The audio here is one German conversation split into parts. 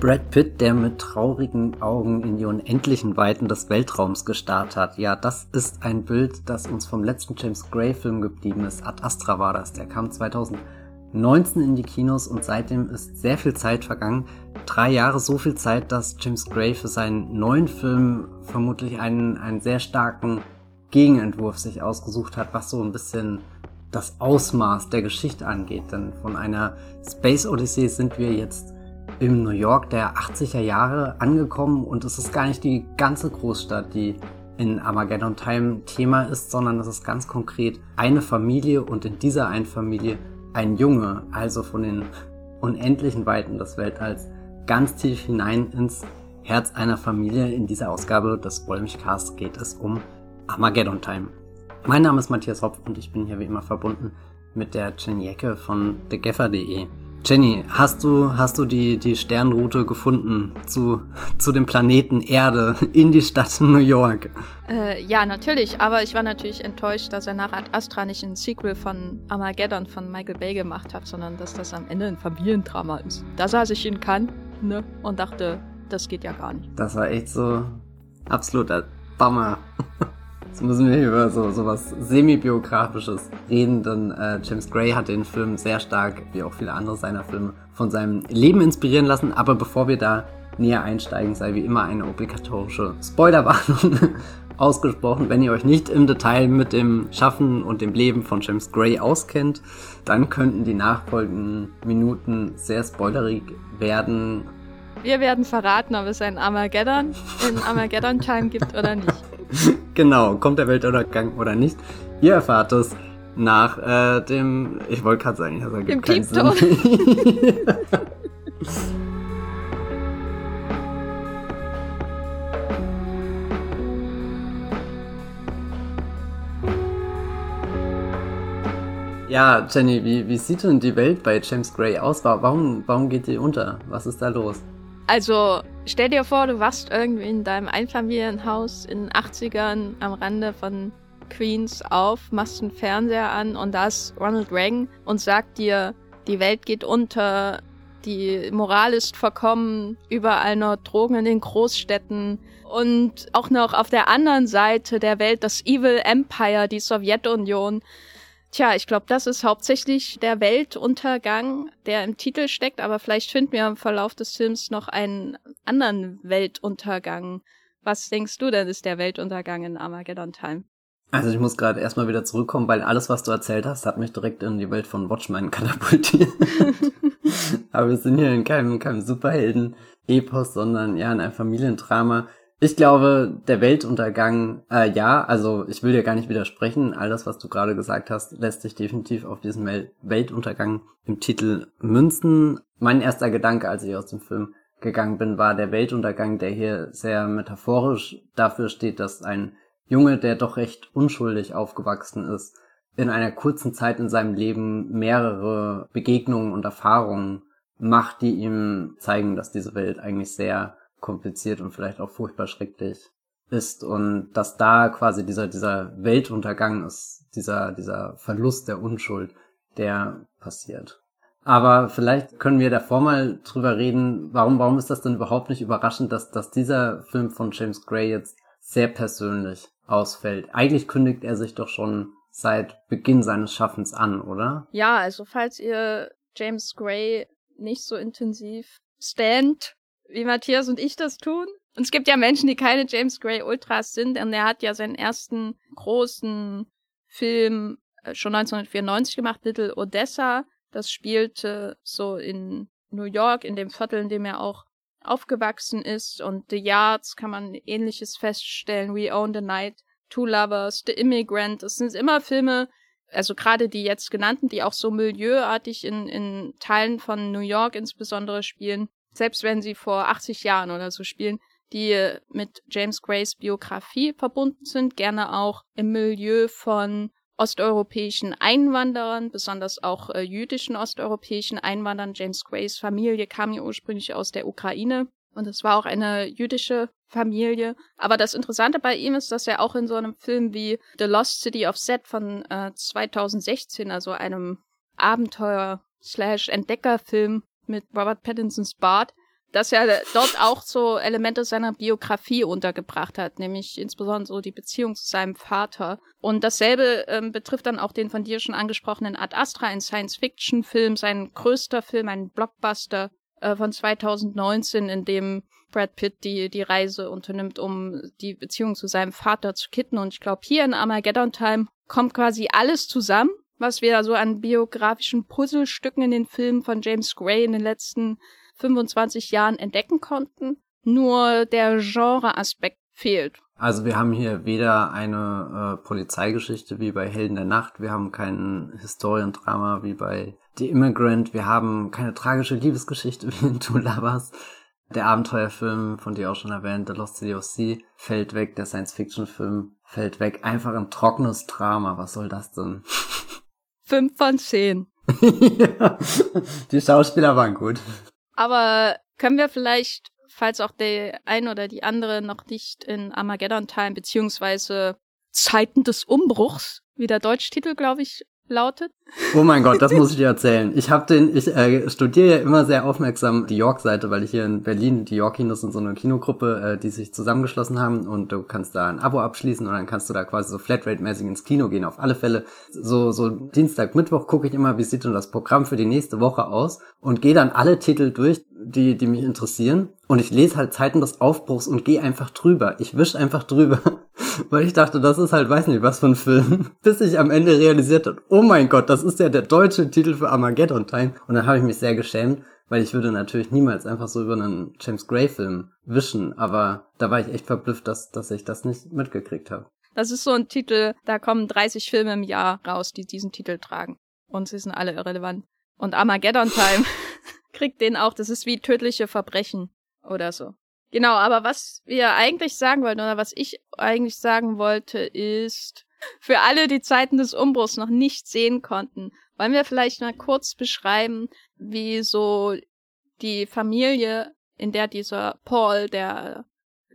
Brad Pitt, der mit traurigen Augen in die unendlichen Weiten des Weltraums gestarrt hat. Ja, das ist ein Bild, das uns vom letzten James Gray Film geblieben ist. Ad Astra war das. Der kam 2019 in die Kinos und seitdem ist sehr viel Zeit vergangen. Drei Jahre so viel Zeit, dass James Gray für seinen neuen Film vermutlich einen, einen sehr starken Gegenentwurf sich ausgesucht hat, was so ein bisschen das Ausmaß der Geschichte angeht. Denn von einer Space Odyssey sind wir jetzt im New York der 80er Jahre angekommen und es ist gar nicht die ganze Großstadt, die in Armageddon Time Thema ist, sondern es ist ganz konkret eine Familie und in dieser einen Familie ein Junge, also von den unendlichen Weiten des Weltalls ganz tief hinein ins Herz einer Familie. In dieser Ausgabe des Wollmich-Casts geht es um Armageddon Time. Mein Name ist Matthias Hopf und ich bin hier wie immer verbunden mit der Jenny Ecke von thegeffer.de. Jenny, hast du, hast du die, die Sternroute gefunden zu, zu dem Planeten Erde in die Stadt New York? Äh, ja, natürlich, aber ich war natürlich enttäuscht, dass er nach Ad Astra nicht ein Sequel von Armageddon von Michael Bay gemacht hat, sondern dass das am Ende ein Familiendrama ist. Da saß ich in Cannes ne, und dachte, das geht ja gar nicht. Das war echt so absoluter Bummer. Jetzt müssen wir über so, so was semi-biografisches reden, denn äh, James Gray hat den Film sehr stark, wie auch viele andere seiner Filme, von seinem Leben inspirieren lassen. Aber bevor wir da näher einsteigen, sei wie immer eine obligatorische Spoilerwarnung ausgesprochen. Wenn ihr euch nicht im Detail mit dem Schaffen und dem Leben von James Gray auskennt, dann könnten die nachfolgenden Minuten sehr spoilerig werden. Wir werden verraten, ob es ein Armageddon in Armageddon Time gibt oder nicht. genau, kommt der Weltuntergang oder nicht? Ihr erfahrt es nach äh, dem, ich wollte gerade sagen, das ergibt keinen Sinn. Ja, Jenny, wie, wie sieht denn die Welt bei James Gray aus? Warum, warum geht die unter? Was ist da los? Also, stell dir vor, du wachst irgendwie in deinem Einfamilienhaus in den 80ern am Rande von Queens auf, machst einen Fernseher an und da ist Ronald Reagan und sagt dir, die Welt geht unter, die Moral ist verkommen, überall noch Drogen in den Großstädten und auch noch auf der anderen Seite der Welt das Evil Empire, die Sowjetunion. Tja, ich glaube, das ist hauptsächlich der Weltuntergang, der im Titel steckt, aber vielleicht finden wir im Verlauf des Films noch einen anderen Weltuntergang. Was denkst du denn, ist der Weltuntergang in Armageddon Time? Also ich muss gerade erstmal wieder zurückkommen, weil alles, was du erzählt hast, hat mich direkt in die Welt von Watchmen katapultiert. aber wir sind hier in keinem, keinem Superhelden-Epos, sondern ja in einem Familiendrama. Ich glaube, der Weltuntergang, äh, ja, also ich will dir gar nicht widersprechen. Alles, was du gerade gesagt hast, lässt sich definitiv auf diesen Wel Weltuntergang im Titel münzen. Mein erster Gedanke, als ich aus dem Film gegangen bin, war der Weltuntergang, der hier sehr metaphorisch dafür steht, dass ein Junge, der doch recht unschuldig aufgewachsen ist, in einer kurzen Zeit in seinem Leben mehrere Begegnungen und Erfahrungen macht, die ihm zeigen, dass diese Welt eigentlich sehr kompliziert und vielleicht auch furchtbar schrecklich ist und dass da quasi dieser, dieser Weltuntergang ist, dieser, dieser Verlust der Unschuld, der passiert. Aber vielleicht können wir davor mal drüber reden, warum, warum ist das denn überhaupt nicht überraschend, dass, dass dieser Film von James Gray jetzt sehr persönlich ausfällt? Eigentlich kündigt er sich doch schon seit Beginn seines Schaffens an, oder? Ja, also falls ihr James Gray nicht so intensiv stand, wie Matthias und ich das tun. Und es gibt ja Menschen, die keine James Gray Ultras sind, und er hat ja seinen ersten großen Film äh, schon 1994 gemacht, Little Odessa. Das spielte so in New York, in dem Viertel, in dem er auch aufgewachsen ist. Und The Yards kann man ähnliches feststellen. We Own the Night, Two Lovers, The Immigrant. Das sind immer Filme, also gerade die jetzt genannten, die auch so milieuartig in, in Teilen von New York insbesondere spielen, selbst wenn sie vor 80 Jahren oder so spielen, die mit James Grays Biografie verbunden sind, gerne auch im Milieu von osteuropäischen Einwanderern, besonders auch äh, jüdischen osteuropäischen Einwanderern. James Grays Familie kam ja ursprünglich aus der Ukraine und es war auch eine jüdische Familie. Aber das Interessante bei ihm ist, dass er auch in so einem Film wie The Lost City of Set von äh, 2016, also einem Abenteuer-Entdeckerfilm, mit Robert Pattinsons Bart dass er dort auch so Elemente seiner Biografie untergebracht hat, nämlich insbesondere so die Beziehung zu seinem Vater. Und dasselbe ähm, betrifft dann auch den von dir schon angesprochenen Ad Astra, ein Science-Fiction-Film, sein größter Film, ein Blockbuster äh, von 2019, in dem Brad Pitt die, die Reise unternimmt, um die Beziehung zu seinem Vater zu kitten. Und ich glaube, hier in Armageddon Time kommt quasi alles zusammen, was wir so an biografischen Puzzlestücken in den Filmen von James Gray in den letzten 25 Jahren entdecken konnten. Nur der Genre-Aspekt fehlt. Also wir haben hier weder eine äh, Polizeigeschichte wie bei Helden der Nacht, wir haben kein Historiendrama wie bei The Immigrant, wir haben keine tragische Liebesgeschichte wie in Two Lovers. Der Abenteuerfilm, von dir auch schon erwähnt, The Lost City of Sea, fällt weg, der Science-Fiction-Film fällt weg. Einfach ein trockenes Drama, was soll das denn? Fünf von zehn. ja, die Schauspieler waren gut. Aber können wir vielleicht, falls auch der ein oder die andere noch nicht in Armageddon Time beziehungsweise Zeiten des Umbruchs, wie der Deutschtitel, glaube ich, lautet? Oh mein Gott, das muss ich dir erzählen. Ich habe den, ich äh, studiere ja immer sehr aufmerksam die York-Seite, weil ich hier in Berlin, die York-Kinos sind so eine Kinogruppe, äh, die sich zusammengeschlossen haben und du kannst da ein Abo abschließen und dann kannst du da quasi so Flatrate-mäßig ins Kino gehen. Auf alle Fälle, so, so Dienstag, Mittwoch gucke ich immer, wie sieht denn das Programm für die nächste Woche aus und gehe dann alle Titel durch, die, die mich interessieren. Und ich lese halt Zeiten des Aufbruchs und gehe einfach drüber. Ich wisch einfach drüber. Weil ich dachte, das ist halt, weiß nicht, was für ein Film. Bis ich am Ende realisiert habe, oh mein Gott, das ist ja der deutsche Titel für Armageddon Time. Und dann habe ich mich sehr geschämt, weil ich würde natürlich niemals einfach so über einen James Gray Film wischen. Aber da war ich echt verblüfft, dass, dass ich das nicht mitgekriegt habe. Das ist so ein Titel, da kommen 30 Filme im Jahr raus, die diesen Titel tragen. Und sie sind alle irrelevant. Und Armageddon Time kriegt den auch. Das ist wie tödliche Verbrechen oder so. Genau, aber was wir eigentlich sagen wollten oder was ich eigentlich sagen wollte ist, für alle, die Zeiten des Umbruchs noch nicht sehen konnten, wollen wir vielleicht mal kurz beschreiben, wie so die Familie, in der dieser Paul, der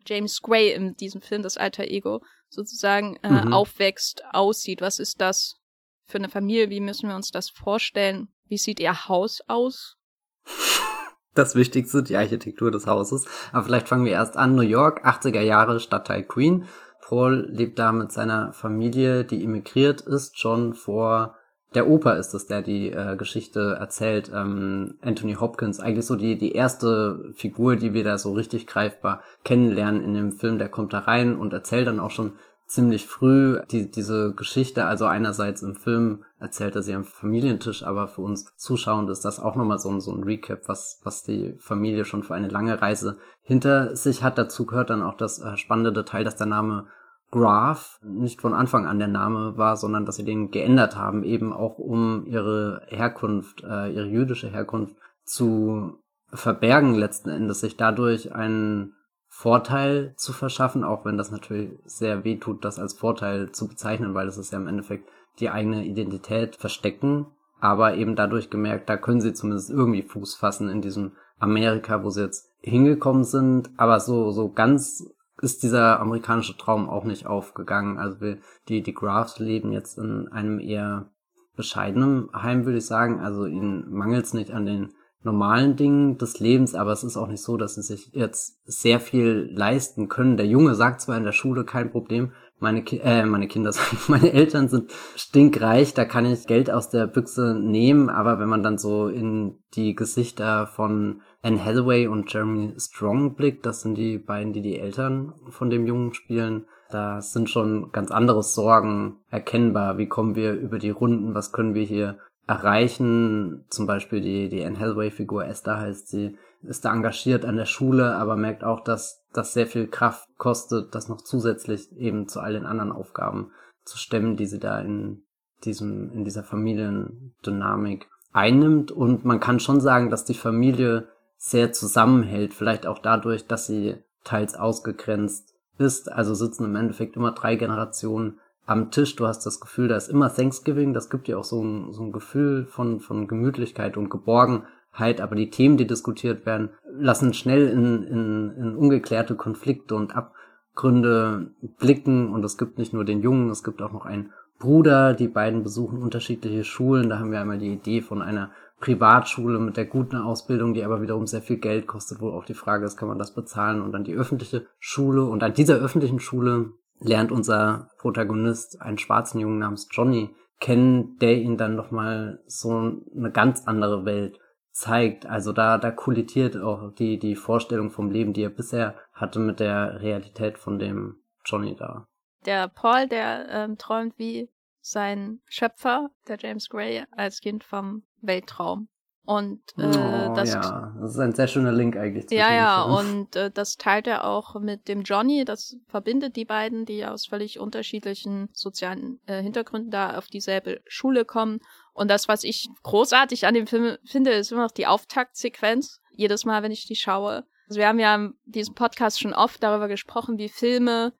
James Gray in diesem Film, das alter Ego, sozusagen äh, mhm. aufwächst, aussieht. Was ist das für eine Familie? Wie müssen wir uns das vorstellen? Wie sieht ihr Haus aus? das Wichtigste, die Architektur des Hauses. Aber vielleicht fangen wir erst an. New York, 80er Jahre, Stadtteil Queen. Paul lebt da mit seiner Familie, die immigriert ist, schon vor der Oper ist es, der die äh, Geschichte erzählt. Ähm, Anthony Hopkins, eigentlich so die, die erste Figur, die wir da so richtig greifbar kennenlernen in dem Film. Der kommt da rein und erzählt dann auch schon ziemlich früh die, diese Geschichte. Also einerseits im Film erzählt er sie am Familientisch, aber für uns Zuschauende ist das auch nochmal so ein, so ein Recap, was, was die Familie schon für eine lange Reise hinter sich hat. Dazu gehört dann auch das äh, spannende Detail, dass der Name Graf nicht von Anfang an der Name war, sondern dass sie den geändert haben, eben auch um ihre Herkunft, äh, ihre jüdische Herkunft zu verbergen letzten Endes, sich dadurch einen Vorteil zu verschaffen, auch wenn das natürlich sehr weh tut, das als Vorteil zu bezeichnen, weil es ist ja im Endeffekt die eigene Identität verstecken, aber eben dadurch gemerkt, da können sie zumindest irgendwie Fuß fassen in diesem Amerika, wo sie jetzt hingekommen sind, aber so, so ganz ist dieser amerikanische Traum auch nicht aufgegangen. Also wir, die, die Graphs leben jetzt in einem eher bescheidenen Heim, würde ich sagen. Also ihnen mangelt es nicht an den normalen Dingen des Lebens, aber es ist auch nicht so, dass sie sich jetzt sehr viel leisten können. Der Junge sagt zwar in der Schule kein Problem, meine, Ki äh, meine Kinder, meine Eltern sind stinkreich, da kann ich Geld aus der Büchse nehmen, aber wenn man dann so in die Gesichter von Anne Hathaway und Jeremy Strong blickt, das sind die beiden, die die Eltern von dem Jungen spielen, da sind schon ganz andere Sorgen erkennbar. Wie kommen wir über die Runden? Was können wir hier erreichen. Zum Beispiel die, die Anne Hathaway-Figur Esther heißt sie, ist da engagiert an der Schule, aber merkt auch, dass das sehr viel Kraft kostet, das noch zusätzlich eben zu all den anderen Aufgaben zu stemmen, die sie da in diesem, in dieser Familiendynamik einnimmt. Und man kann schon sagen, dass die Familie sehr zusammenhält, vielleicht auch dadurch, dass sie teils ausgegrenzt ist. Also sitzen im Endeffekt immer drei Generationen am Tisch, du hast das Gefühl, da ist immer Thanksgiving, das gibt dir auch so ein, so ein Gefühl von, von Gemütlichkeit und Geborgenheit, aber die Themen, die diskutiert werden, lassen schnell in, in, in ungeklärte Konflikte und Abgründe blicken und es gibt nicht nur den Jungen, es gibt auch noch einen Bruder. Die beiden besuchen unterschiedliche Schulen. Da haben wir einmal die Idee von einer Privatschule mit der guten Ausbildung, die aber wiederum sehr viel Geld kostet, wo auch die Frage ist, kann man das bezahlen? Und dann die öffentliche Schule. Und an dieser öffentlichen Schule lernt unser Protagonist einen schwarzen Jungen namens Johnny kennen, der ihn dann nochmal so eine ganz andere Welt zeigt. Also da, da kollidiert auch die, die Vorstellung vom Leben, die er bisher hatte, mit der Realität von dem Johnny da. Der Paul, der ähm, träumt wie sein Schöpfer, der James Gray, als Kind vom Weltraum. Und äh, oh, das, ja, das ist ein sehr schöner Link eigentlich. Ja, ja, und äh, das teilt er auch mit dem Johnny. Das verbindet die beiden, die aus völlig unterschiedlichen sozialen äh, Hintergründen da auf dieselbe Schule kommen. Und das, was ich großartig an dem Film finde, ist immer noch die Auftaktsequenz. Jedes Mal, wenn ich die schaue. Also wir haben ja in diesem Podcast schon oft darüber gesprochen, wie Filme,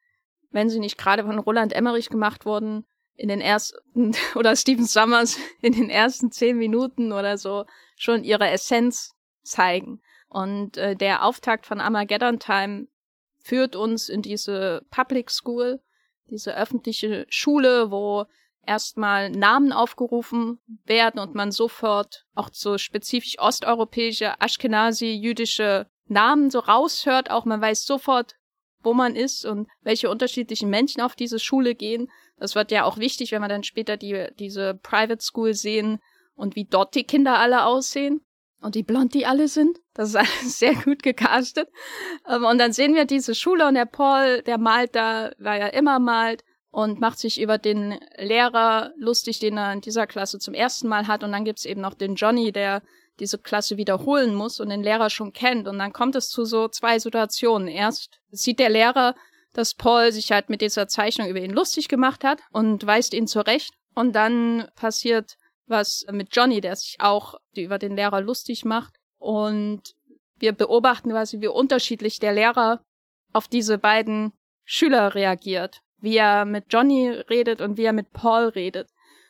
wenn sie nicht gerade von Roland Emmerich gemacht wurden, in den ersten, oder Stephen Summers in den ersten zehn Minuten oder so schon ihre Essenz zeigen. Und äh, der Auftakt von Armageddon Time führt uns in diese Public School, diese öffentliche Schule, wo erstmal Namen aufgerufen werden und man sofort auch so spezifisch osteuropäische, Ashkenazi, jüdische Namen so raushört. Auch man weiß sofort, wo man ist und welche unterschiedlichen Menschen auf diese Schule gehen. Das wird ja auch wichtig, wenn wir dann später die, diese Private School sehen und wie dort die Kinder alle aussehen und wie blond die alle sind. Das ist alles sehr gut gecastet. Ähm, und dann sehen wir diese Schule und der Paul, der malt da, weil er immer malt und macht sich über den Lehrer lustig, den er in dieser Klasse zum ersten Mal hat. Und dann gibt's eben noch den Johnny, der diese Klasse wiederholen muss und den Lehrer schon kennt. Und dann kommt es zu so zwei Situationen. Erst sieht der Lehrer, dass Paul sich halt mit dieser Zeichnung über ihn lustig gemacht hat und weist ihn zurecht. Und dann passiert was mit Johnny, der sich auch über den Lehrer lustig macht. Und wir beobachten quasi, wie unterschiedlich der Lehrer auf diese beiden Schüler reagiert. Wie er mit Johnny redet und wie er mit Paul redet.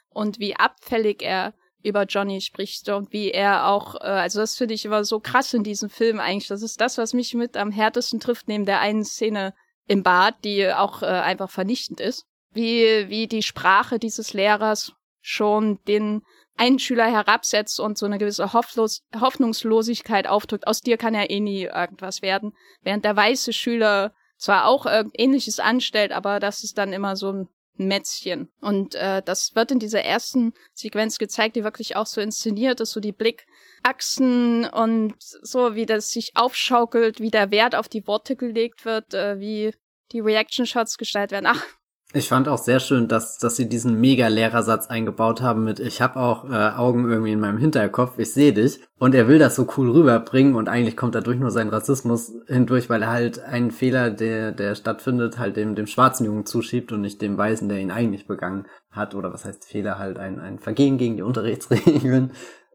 Und wie abfällig er über Johnny spricht und wie er auch, äh, also das finde ich immer so krass in diesem Film eigentlich. Das ist das, was mich mit am härtesten trifft, neben der einen Szene im Bad, die auch äh, einfach vernichtend ist. Wie, wie die Sprache dieses Lehrers schon den einen Schüler herabsetzt und so eine gewisse Hofflos Hoffnungslosigkeit aufdrückt. Aus dir kann ja eh nie irgendwas werden. Während der weiße Schüler zwar auch äh, ähnliches anstellt, aber das ist dann immer so ein Mätzchen. Und äh, das wird in dieser ersten Sequenz gezeigt, die wirklich auch so inszeniert ist, so die Blickachsen und so, wie das sich aufschaukelt, wie der Wert auf die Worte gelegt wird, äh, wie die Reaction-Shots gestaltet werden. Ach, ich fand auch sehr schön, dass, dass sie diesen Mega-Lehrersatz eingebaut haben mit Ich hab auch äh, Augen irgendwie in meinem Hinterkopf, ich sehe dich. Und er will das so cool rüberbringen und eigentlich kommt dadurch nur sein Rassismus hindurch, weil er halt einen Fehler, der, der stattfindet, halt dem, dem schwarzen Jungen zuschiebt und nicht dem Weißen, der ihn eigentlich begangen hat. Oder was heißt Fehler, halt ein, ein Vergehen gegen die Unterrichtsregeln.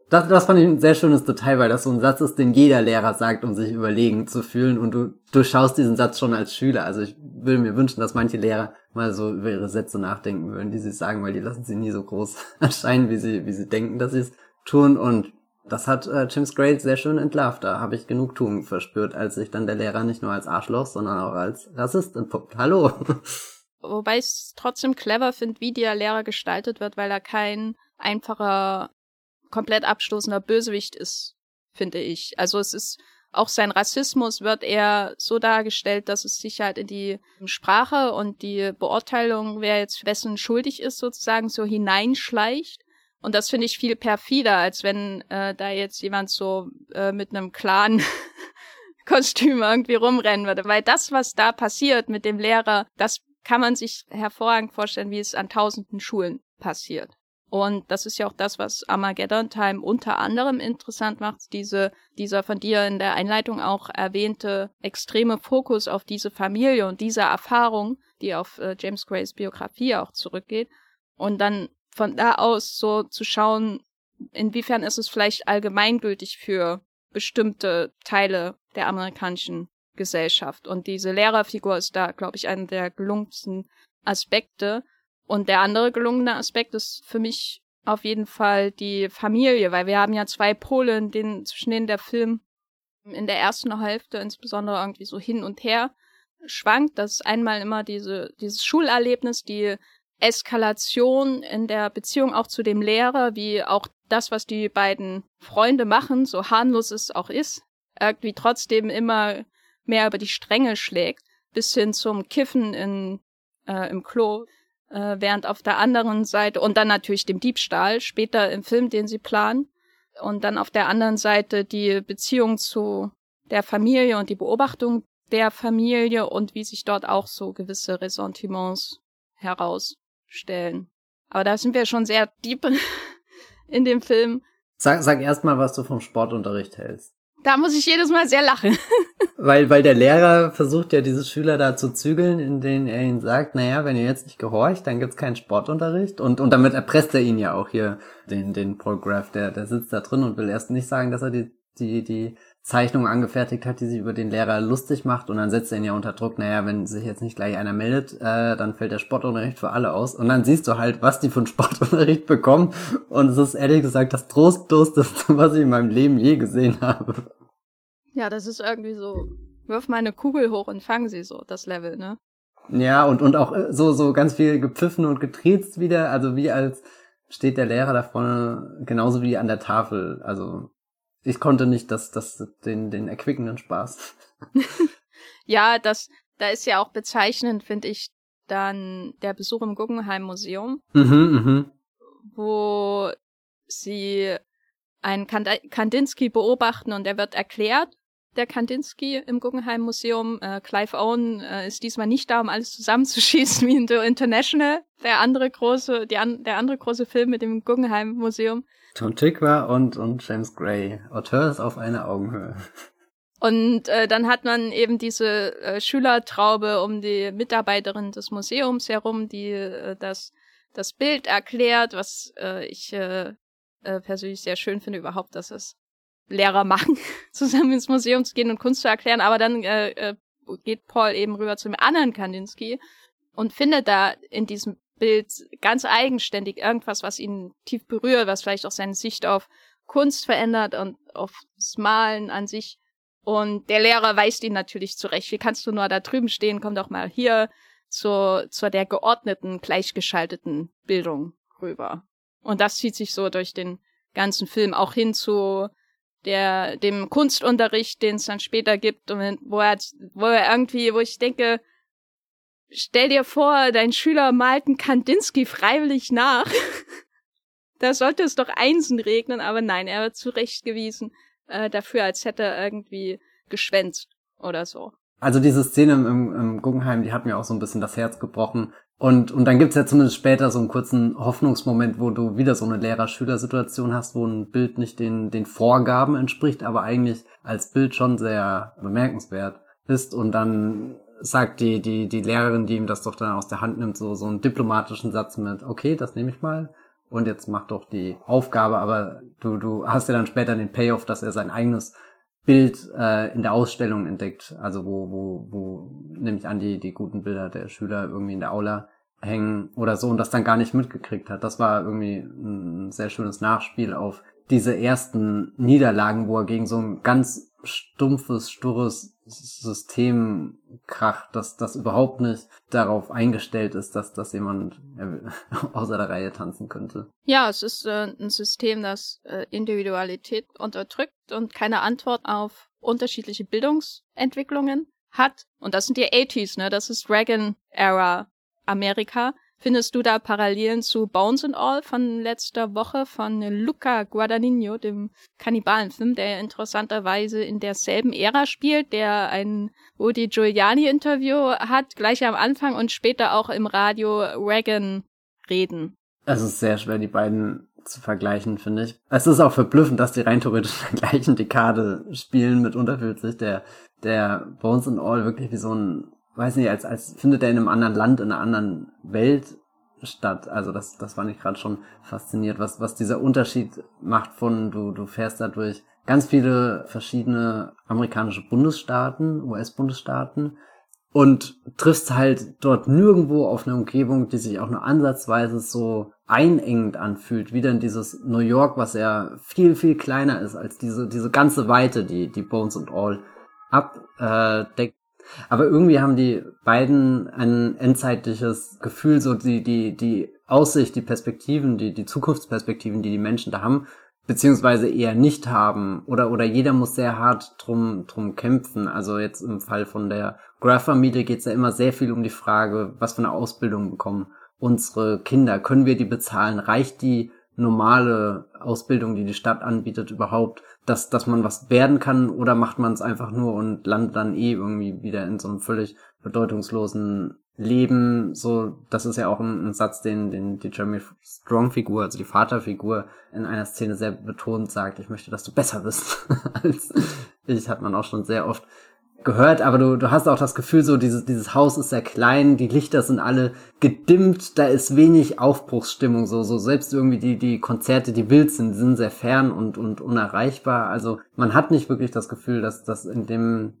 Das, das fand ich ein sehr schönes Detail, weil das so ein Satz ist, den jeder Lehrer sagt, um sich überlegen zu fühlen. Und du, du schaust diesen Satz schon als Schüler. Also ich würde mir wünschen, dass manche Lehrer mal so über ihre Sätze nachdenken würden, die sie sagen, weil die lassen sie nie so groß erscheinen, wie sie, wie sie denken, dass sie es tun. Und das hat äh, James Gray sehr schön entlarvt. Da habe ich Genugtuung verspürt, als sich dann der Lehrer nicht nur als Arschloch, sondern auch als Rassist entpuppt. Hallo. Wobei ich es trotzdem clever finde, wie der Lehrer gestaltet wird, weil er kein einfacher komplett abstoßender Bösewicht ist, finde ich. Also es ist auch sein Rassismus wird eher so dargestellt, dass es sich halt in die Sprache und die Beurteilung, wer jetzt wessen schuldig ist, sozusagen so hineinschleicht. Und das finde ich viel perfider, als wenn äh, da jetzt jemand so äh, mit einem klaren Kostüm irgendwie rumrennen würde. Weil das, was da passiert mit dem Lehrer, das kann man sich hervorragend vorstellen, wie es an tausenden Schulen passiert. Und das ist ja auch das, was Armageddon Time unter anderem interessant macht, diese, dieser von dir in der Einleitung auch erwähnte extreme Fokus auf diese Familie und diese Erfahrung, die auf äh, James Grays Biografie auch zurückgeht. Und dann von da aus so zu schauen, inwiefern ist es vielleicht allgemeingültig für bestimmte Teile der amerikanischen Gesellschaft. Und diese Lehrerfigur ist da, glaube ich, einer der gelungensten Aspekte. Und der andere gelungene Aspekt ist für mich auf jeden Fall die Familie, weil wir haben ja zwei Pole, in denen, zwischen denen der Film in der ersten Hälfte insbesondere irgendwie so hin und her schwankt. Das ist einmal immer diese, dieses Schulerlebnis, die Eskalation in der Beziehung auch zu dem Lehrer, wie auch das, was die beiden Freunde machen, so harmlos es auch ist, irgendwie trotzdem immer mehr über die Stränge schlägt, bis hin zum Kiffen in, äh, im Klo, äh, während auf der anderen Seite, und dann natürlich dem Diebstahl, später im Film, den sie planen, und dann auf der anderen Seite die Beziehung zu der Familie und die Beobachtung der Familie und wie sich dort auch so gewisse Ressentiments herausstellen. Aber da sind wir schon sehr deep in dem Film. Sag, sag erst mal, was du vom Sportunterricht hältst. Da muss ich jedes Mal sehr lachen. weil, weil der Lehrer versucht ja diese Schüler da zu zügeln, in denen er ihnen sagt, naja, wenn ihr jetzt nicht gehorcht, dann gibt's keinen Sportunterricht. Und, und damit erpresst er ihn ja auch hier, den, den Paul Graff, der, der sitzt da drin und will erst nicht sagen, dass er die, die, die Zeichnung angefertigt hat, die sich über den Lehrer lustig macht und dann setzt er ihn ja unter Druck, naja, wenn sich jetzt nicht gleich einer meldet, äh, dann fällt der Sportunterricht für alle aus. Und dann siehst du halt, was die von Sportunterricht bekommen. Und es ist ehrlich gesagt das Trostloseste, was ich in meinem Leben je gesehen habe. Ja, das ist irgendwie so, wirf mal eine Kugel hoch und fang sie so, das Level, ne? Ja, und, und auch äh, so, so ganz viel gepfiffen und getriezt wieder, also wie als steht der Lehrer da vorne genauso wie an der Tafel, also ich konnte nicht das, das, den, den erquickenden Spaß. ja, das, da ist ja auch bezeichnend, finde ich, dann der Besuch im Guggenheim Museum, mhm, mh. wo sie einen Kandinsky beobachten und er wird erklärt, der Kandinsky im Guggenheim Museum. Äh, Clive Owen äh, ist diesmal nicht da, um alles zusammenzuschießen wie in The International, der andere große, die an, der andere große Film mit dem Guggenheim Museum. Tom Tikva und, und James Gray. Auteurs auf einer Augenhöhe. Und äh, dann hat man eben diese äh, Schülertraube um die Mitarbeiterin des Museums herum, die äh, das, das Bild erklärt, was äh, ich äh, äh, persönlich sehr schön finde überhaupt, dass es Lehrer machen, zusammen ins Museum zu gehen und Kunst zu erklären. Aber dann äh, äh, geht Paul eben rüber zum anderen Kandinsky und findet da in diesem Bild ganz eigenständig irgendwas, was ihn tief berührt, was vielleicht auch seine Sicht auf Kunst verändert und auf das Malen an sich. Und der Lehrer weist ihn natürlich zurecht. Wie kannst du nur da drüben stehen? Komm doch mal hier zur, zur der geordneten, gleichgeschalteten Bildung rüber. Und das zieht sich so durch den ganzen Film auch hin zu der, dem Kunstunterricht, den es dann später gibt, und wo er, wo er irgendwie, wo ich denke, Stell dir vor, dein Schüler malt einen Kandinsky freiwillig nach. da sollte es doch Einsen regnen, aber nein, er wird zurechtgewiesen äh, dafür, als hätte er irgendwie geschwänzt oder so. Also diese Szene im, im Guggenheim, die hat mir auch so ein bisschen das Herz gebrochen. Und, und dann gibt's ja zumindest später so einen kurzen Hoffnungsmoment, wo du wieder so eine Lehrer-Schüler-Situation hast, wo ein Bild nicht den, den Vorgaben entspricht, aber eigentlich als Bild schon sehr bemerkenswert ist. Und dann sagt die, die, die Lehrerin, die ihm das doch dann aus der Hand nimmt, so, so einen diplomatischen Satz mit, okay, das nehme ich mal. Und jetzt mach doch die Aufgabe, aber du, du hast ja dann später den Payoff, dass er sein eigenes Bild äh, in der Ausstellung entdeckt. Also wo, wo, wo nehme ich an, die, die guten Bilder der Schüler irgendwie in der Aula hängen oder so und das dann gar nicht mitgekriegt hat. Das war irgendwie ein sehr schönes Nachspiel auf diese ersten Niederlagen, wo er gegen so ein ganz stumpfes, stures System kracht, dass das überhaupt nicht darauf eingestellt ist, dass, dass jemand außer der Reihe tanzen könnte. Ja, es ist äh, ein System, das äh, Individualität unterdrückt und keine Antwort auf unterschiedliche Bildungsentwicklungen hat. Und das sind die 80s, ne? Das ist Reagan-Era Amerika. Findest du da Parallelen zu Bones and All von letzter Woche von Luca Guadagnino, dem Kannibalenfilm, der interessanterweise in derselben Ära spielt, der ein Woody Giuliani-Interview hat, gleich am Anfang und später auch im Radio Reagan reden? Es ist sehr schwer, die beiden zu vergleichen, finde ich. Es ist auch verblüffend, dass die rein theoretisch in der gleichen Dekade spielen. Mitunter fühlt sich der, der Bones and All wirklich wie so ein weiß nicht, als, als findet er in einem anderen Land, in einer anderen Welt statt. Also das, das fand ich gerade schon fasziniert, was, was dieser Unterschied macht von, du, du fährst da durch ganz viele verschiedene amerikanische Bundesstaaten, US-Bundesstaaten und triffst halt dort nirgendwo auf eine Umgebung, die sich auch nur ansatzweise so einengend anfühlt, wie denn dieses New York, was ja viel, viel kleiner ist als diese, diese ganze Weite, die, die Bones and All abdeckt. Aber irgendwie haben die beiden ein endzeitliches Gefühl, so die, die, die Aussicht, die Perspektiven, die, die Zukunftsperspektiven, die die Menschen da haben, beziehungsweise eher nicht haben. Oder oder jeder muss sehr hart drum drum kämpfen. Also jetzt im Fall von der Graph-Familie geht es ja immer sehr viel um die Frage, was für eine Ausbildung bekommen unsere Kinder, können wir die bezahlen, reicht die normale Ausbildung, die die Stadt anbietet, überhaupt, dass dass man was werden kann oder macht man es einfach nur und landet dann eh irgendwie wieder in so einem völlig bedeutungslosen Leben, so, das ist ja auch ein, ein, Satz, den, den die Jeremy Strong-Figur, also die Vaterfigur, in einer Szene sehr betont sagt, ich möchte, dass du besser bist als ich, hat man auch schon sehr oft gehört, aber du, du hast auch das Gefühl, so dieses, dieses Haus ist sehr klein, die Lichter sind alle gedimmt, da ist wenig Aufbruchsstimmung, so, so selbst irgendwie die, die Konzerte, die wild sind, sind sehr fern und, und unerreichbar, also man hat nicht wirklich das Gefühl, dass, dass in dem,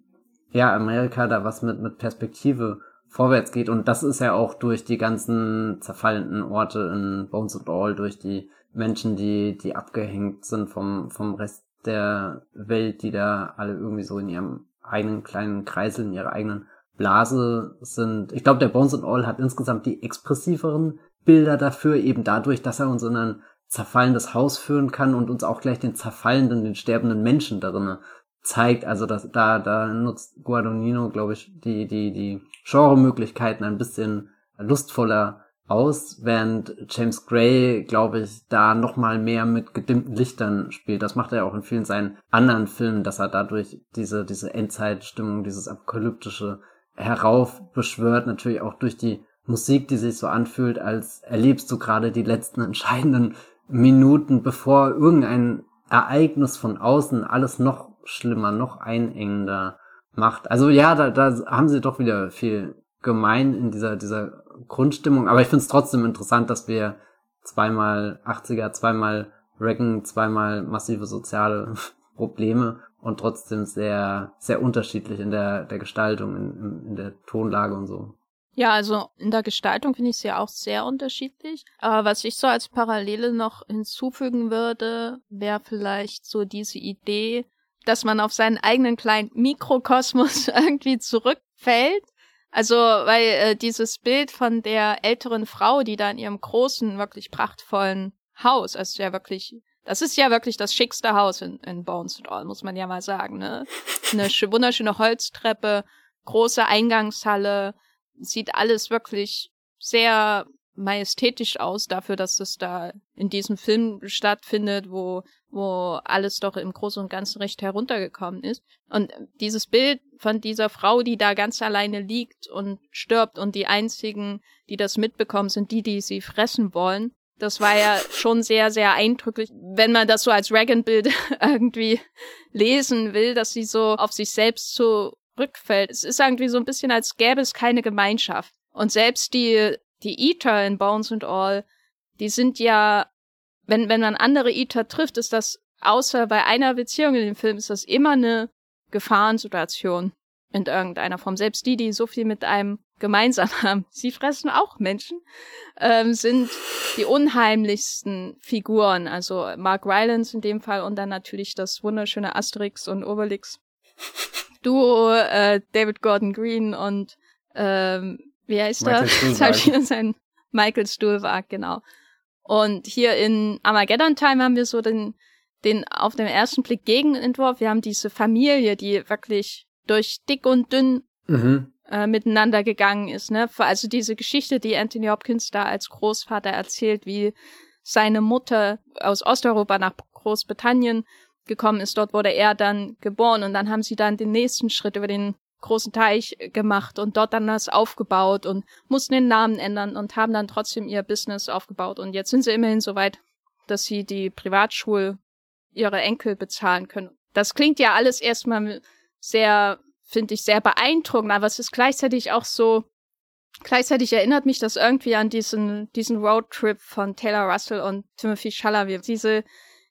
ja, Amerika da was mit, mit Perspektive vorwärts geht. Und das ist ja auch durch die ganzen zerfallenden Orte in Bones and All, durch die Menschen, die, die abgehängt sind vom, vom Rest der Welt, die da alle irgendwie so in ihrem eigenen kleinen Kreisel, in ihrer eigenen Blase sind. Ich glaube, der Bones and All hat insgesamt die expressiveren Bilder dafür, eben dadurch, dass er uns in ein zerfallendes Haus führen kann und uns auch gleich den zerfallenden, den sterbenden Menschen darin zeigt. Also das, da, da nutzt Guadagnino, glaube ich, die, die, die Genre-Möglichkeiten ein bisschen lustvoller aus, während James Gray, glaube ich, da nochmal mehr mit gedimmten Lichtern spielt. Das macht er auch in vielen seinen anderen Filmen, dass er dadurch diese, diese Endzeitstimmung, dieses apokalyptische heraufbeschwört, natürlich auch durch die Musik, die sich so anfühlt, als erlebst du gerade die letzten entscheidenden Minuten, bevor irgendein Ereignis von außen alles noch schlimmer, noch einengender macht. Also ja, da, da haben sie doch wieder viel gemein in dieser, dieser Grundstimmung. Aber ich finde es trotzdem interessant, dass wir zweimal 80er, zweimal Reagan, zweimal massive soziale Probleme und trotzdem sehr, sehr unterschiedlich in der, der Gestaltung, in, in der Tonlage und so. Ja, also in der Gestaltung finde ich es ja auch sehr unterschiedlich. Aber was ich so als Parallele noch hinzufügen würde, wäre vielleicht so diese Idee, dass man auf seinen eigenen kleinen Mikrokosmos irgendwie zurückfällt. Also, weil äh, dieses Bild von der älteren Frau, die da in ihrem großen, wirklich prachtvollen Haus, also ja wirklich, das ist ja wirklich das schickste Haus in, in Bones and All, muss man ja mal sagen, ne? Eine wunderschöne Holztreppe, große Eingangshalle, sieht alles wirklich sehr majestätisch aus dafür, dass das da in diesem Film stattfindet, wo, wo alles doch im Großen und Ganzen recht heruntergekommen ist. Und dieses Bild von dieser Frau, die da ganz alleine liegt und stirbt und die einzigen, die das mitbekommen, sind die, die sie fressen wollen. Das war ja schon sehr, sehr eindrücklich, wenn man das so als Reagan-Bild irgendwie lesen will, dass sie so auf sich selbst zurückfällt. Es ist irgendwie so ein bisschen, als gäbe es keine Gemeinschaft. Und selbst die die Eater in Bones and All, die sind ja, wenn, wenn man andere Eater trifft, ist das, außer bei einer Beziehung in dem Film, ist das immer eine Gefahrensituation in irgendeiner Form. Selbst die, die so viel mit einem gemeinsam haben, sie fressen auch Menschen, ähm, sind die unheimlichsten Figuren. Also Mark Rylance in dem Fall und dann natürlich das wunderschöne Asterix und Obelix Duo, äh, David Gordon Green und ähm, wie heißt er? Jetzt habe ich wieder seinen Michael Stuhlwag, genau. Und hier in Armageddon Time haben wir so den, den auf den ersten Blick Gegenentwurf. Wir haben diese Familie, die wirklich durch dick und dünn mhm. äh, miteinander gegangen ist. Ne? Also diese Geschichte, die Anthony Hopkins da als Großvater erzählt, wie seine Mutter aus Osteuropa nach Großbritannien gekommen ist. Dort wurde er dann geboren und dann haben sie dann den nächsten Schritt über den großen Teich gemacht und dort dann das aufgebaut und mussten den Namen ändern und haben dann trotzdem ihr Business aufgebaut. Und jetzt sind sie immerhin so weit, dass sie die Privatschule ihre Enkel bezahlen können. Das klingt ja alles erstmal sehr, finde ich, sehr beeindruckend, aber es ist gleichzeitig auch so, gleichzeitig erinnert mich das irgendwie an diesen, diesen Roadtrip von Taylor Russell und Timothy Chalamet. Diese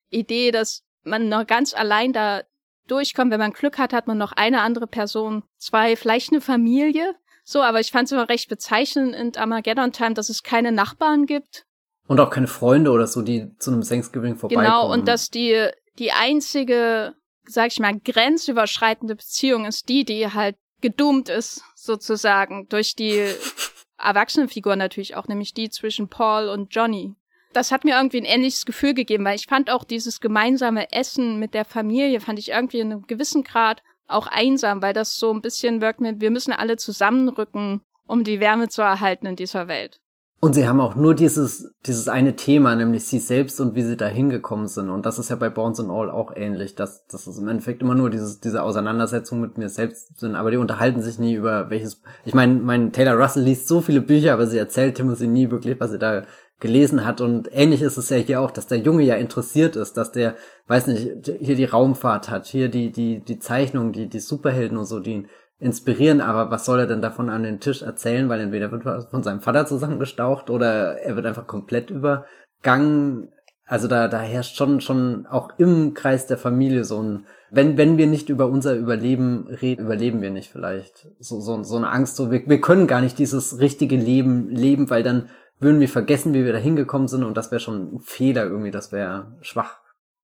Idee, dass man noch ganz allein da durchkommen. Wenn man Glück hat, hat man noch eine andere Person, zwei, vielleicht eine Familie. So, aber ich fand es immer recht bezeichnend in Armageddon Time, dass es keine Nachbarn gibt. Und auch keine Freunde oder so, die zu einem Thanksgiving vorbeikommen. Genau, und dass die, die einzige, sag ich mal, grenzüberschreitende Beziehung ist die, die halt gedoomt ist, sozusagen, durch die Erwachsenenfigur natürlich auch, nämlich die zwischen Paul und Johnny. Das hat mir irgendwie ein ähnliches Gefühl gegeben, weil ich fand auch dieses gemeinsame Essen mit der Familie, fand ich irgendwie in einem gewissen Grad auch einsam, weil das so ein bisschen wirkt mit, wir müssen alle zusammenrücken, um die Wärme zu erhalten in dieser Welt. Und sie haben auch nur dieses, dieses eine Thema, nämlich sie selbst und wie sie da hingekommen sind. Und das ist ja bei Bones and All auch ähnlich, dass, dass es im Endeffekt immer nur dieses, diese Auseinandersetzung mit mir selbst sind. Aber die unterhalten sich nie über welches, ich meine, mein Taylor Russell liest so viele Bücher, aber sie erzählt Timothy nie wirklich, was sie da gelesen hat. Und ähnlich ist es ja hier auch, dass der Junge ja interessiert ist, dass der, weiß nicht, hier die Raumfahrt hat, hier die, die, die Zeichnung, die, die Superhelden und so, die ihn inspirieren, aber was soll er denn davon an den Tisch erzählen, weil entweder wird er von seinem Vater zusammengestaucht oder er wird einfach komplett übergangen. Also da, da herrscht schon, schon auch im Kreis der Familie so ein, wenn, wenn wir nicht über unser Überleben reden, überleben wir nicht vielleicht. So, so, so eine Angst, so, wir, wir können gar nicht dieses richtige Leben leben, weil dann würden wir vergessen, wie wir da hingekommen sind und das wäre schon ein Fehler irgendwie, das wäre schwach.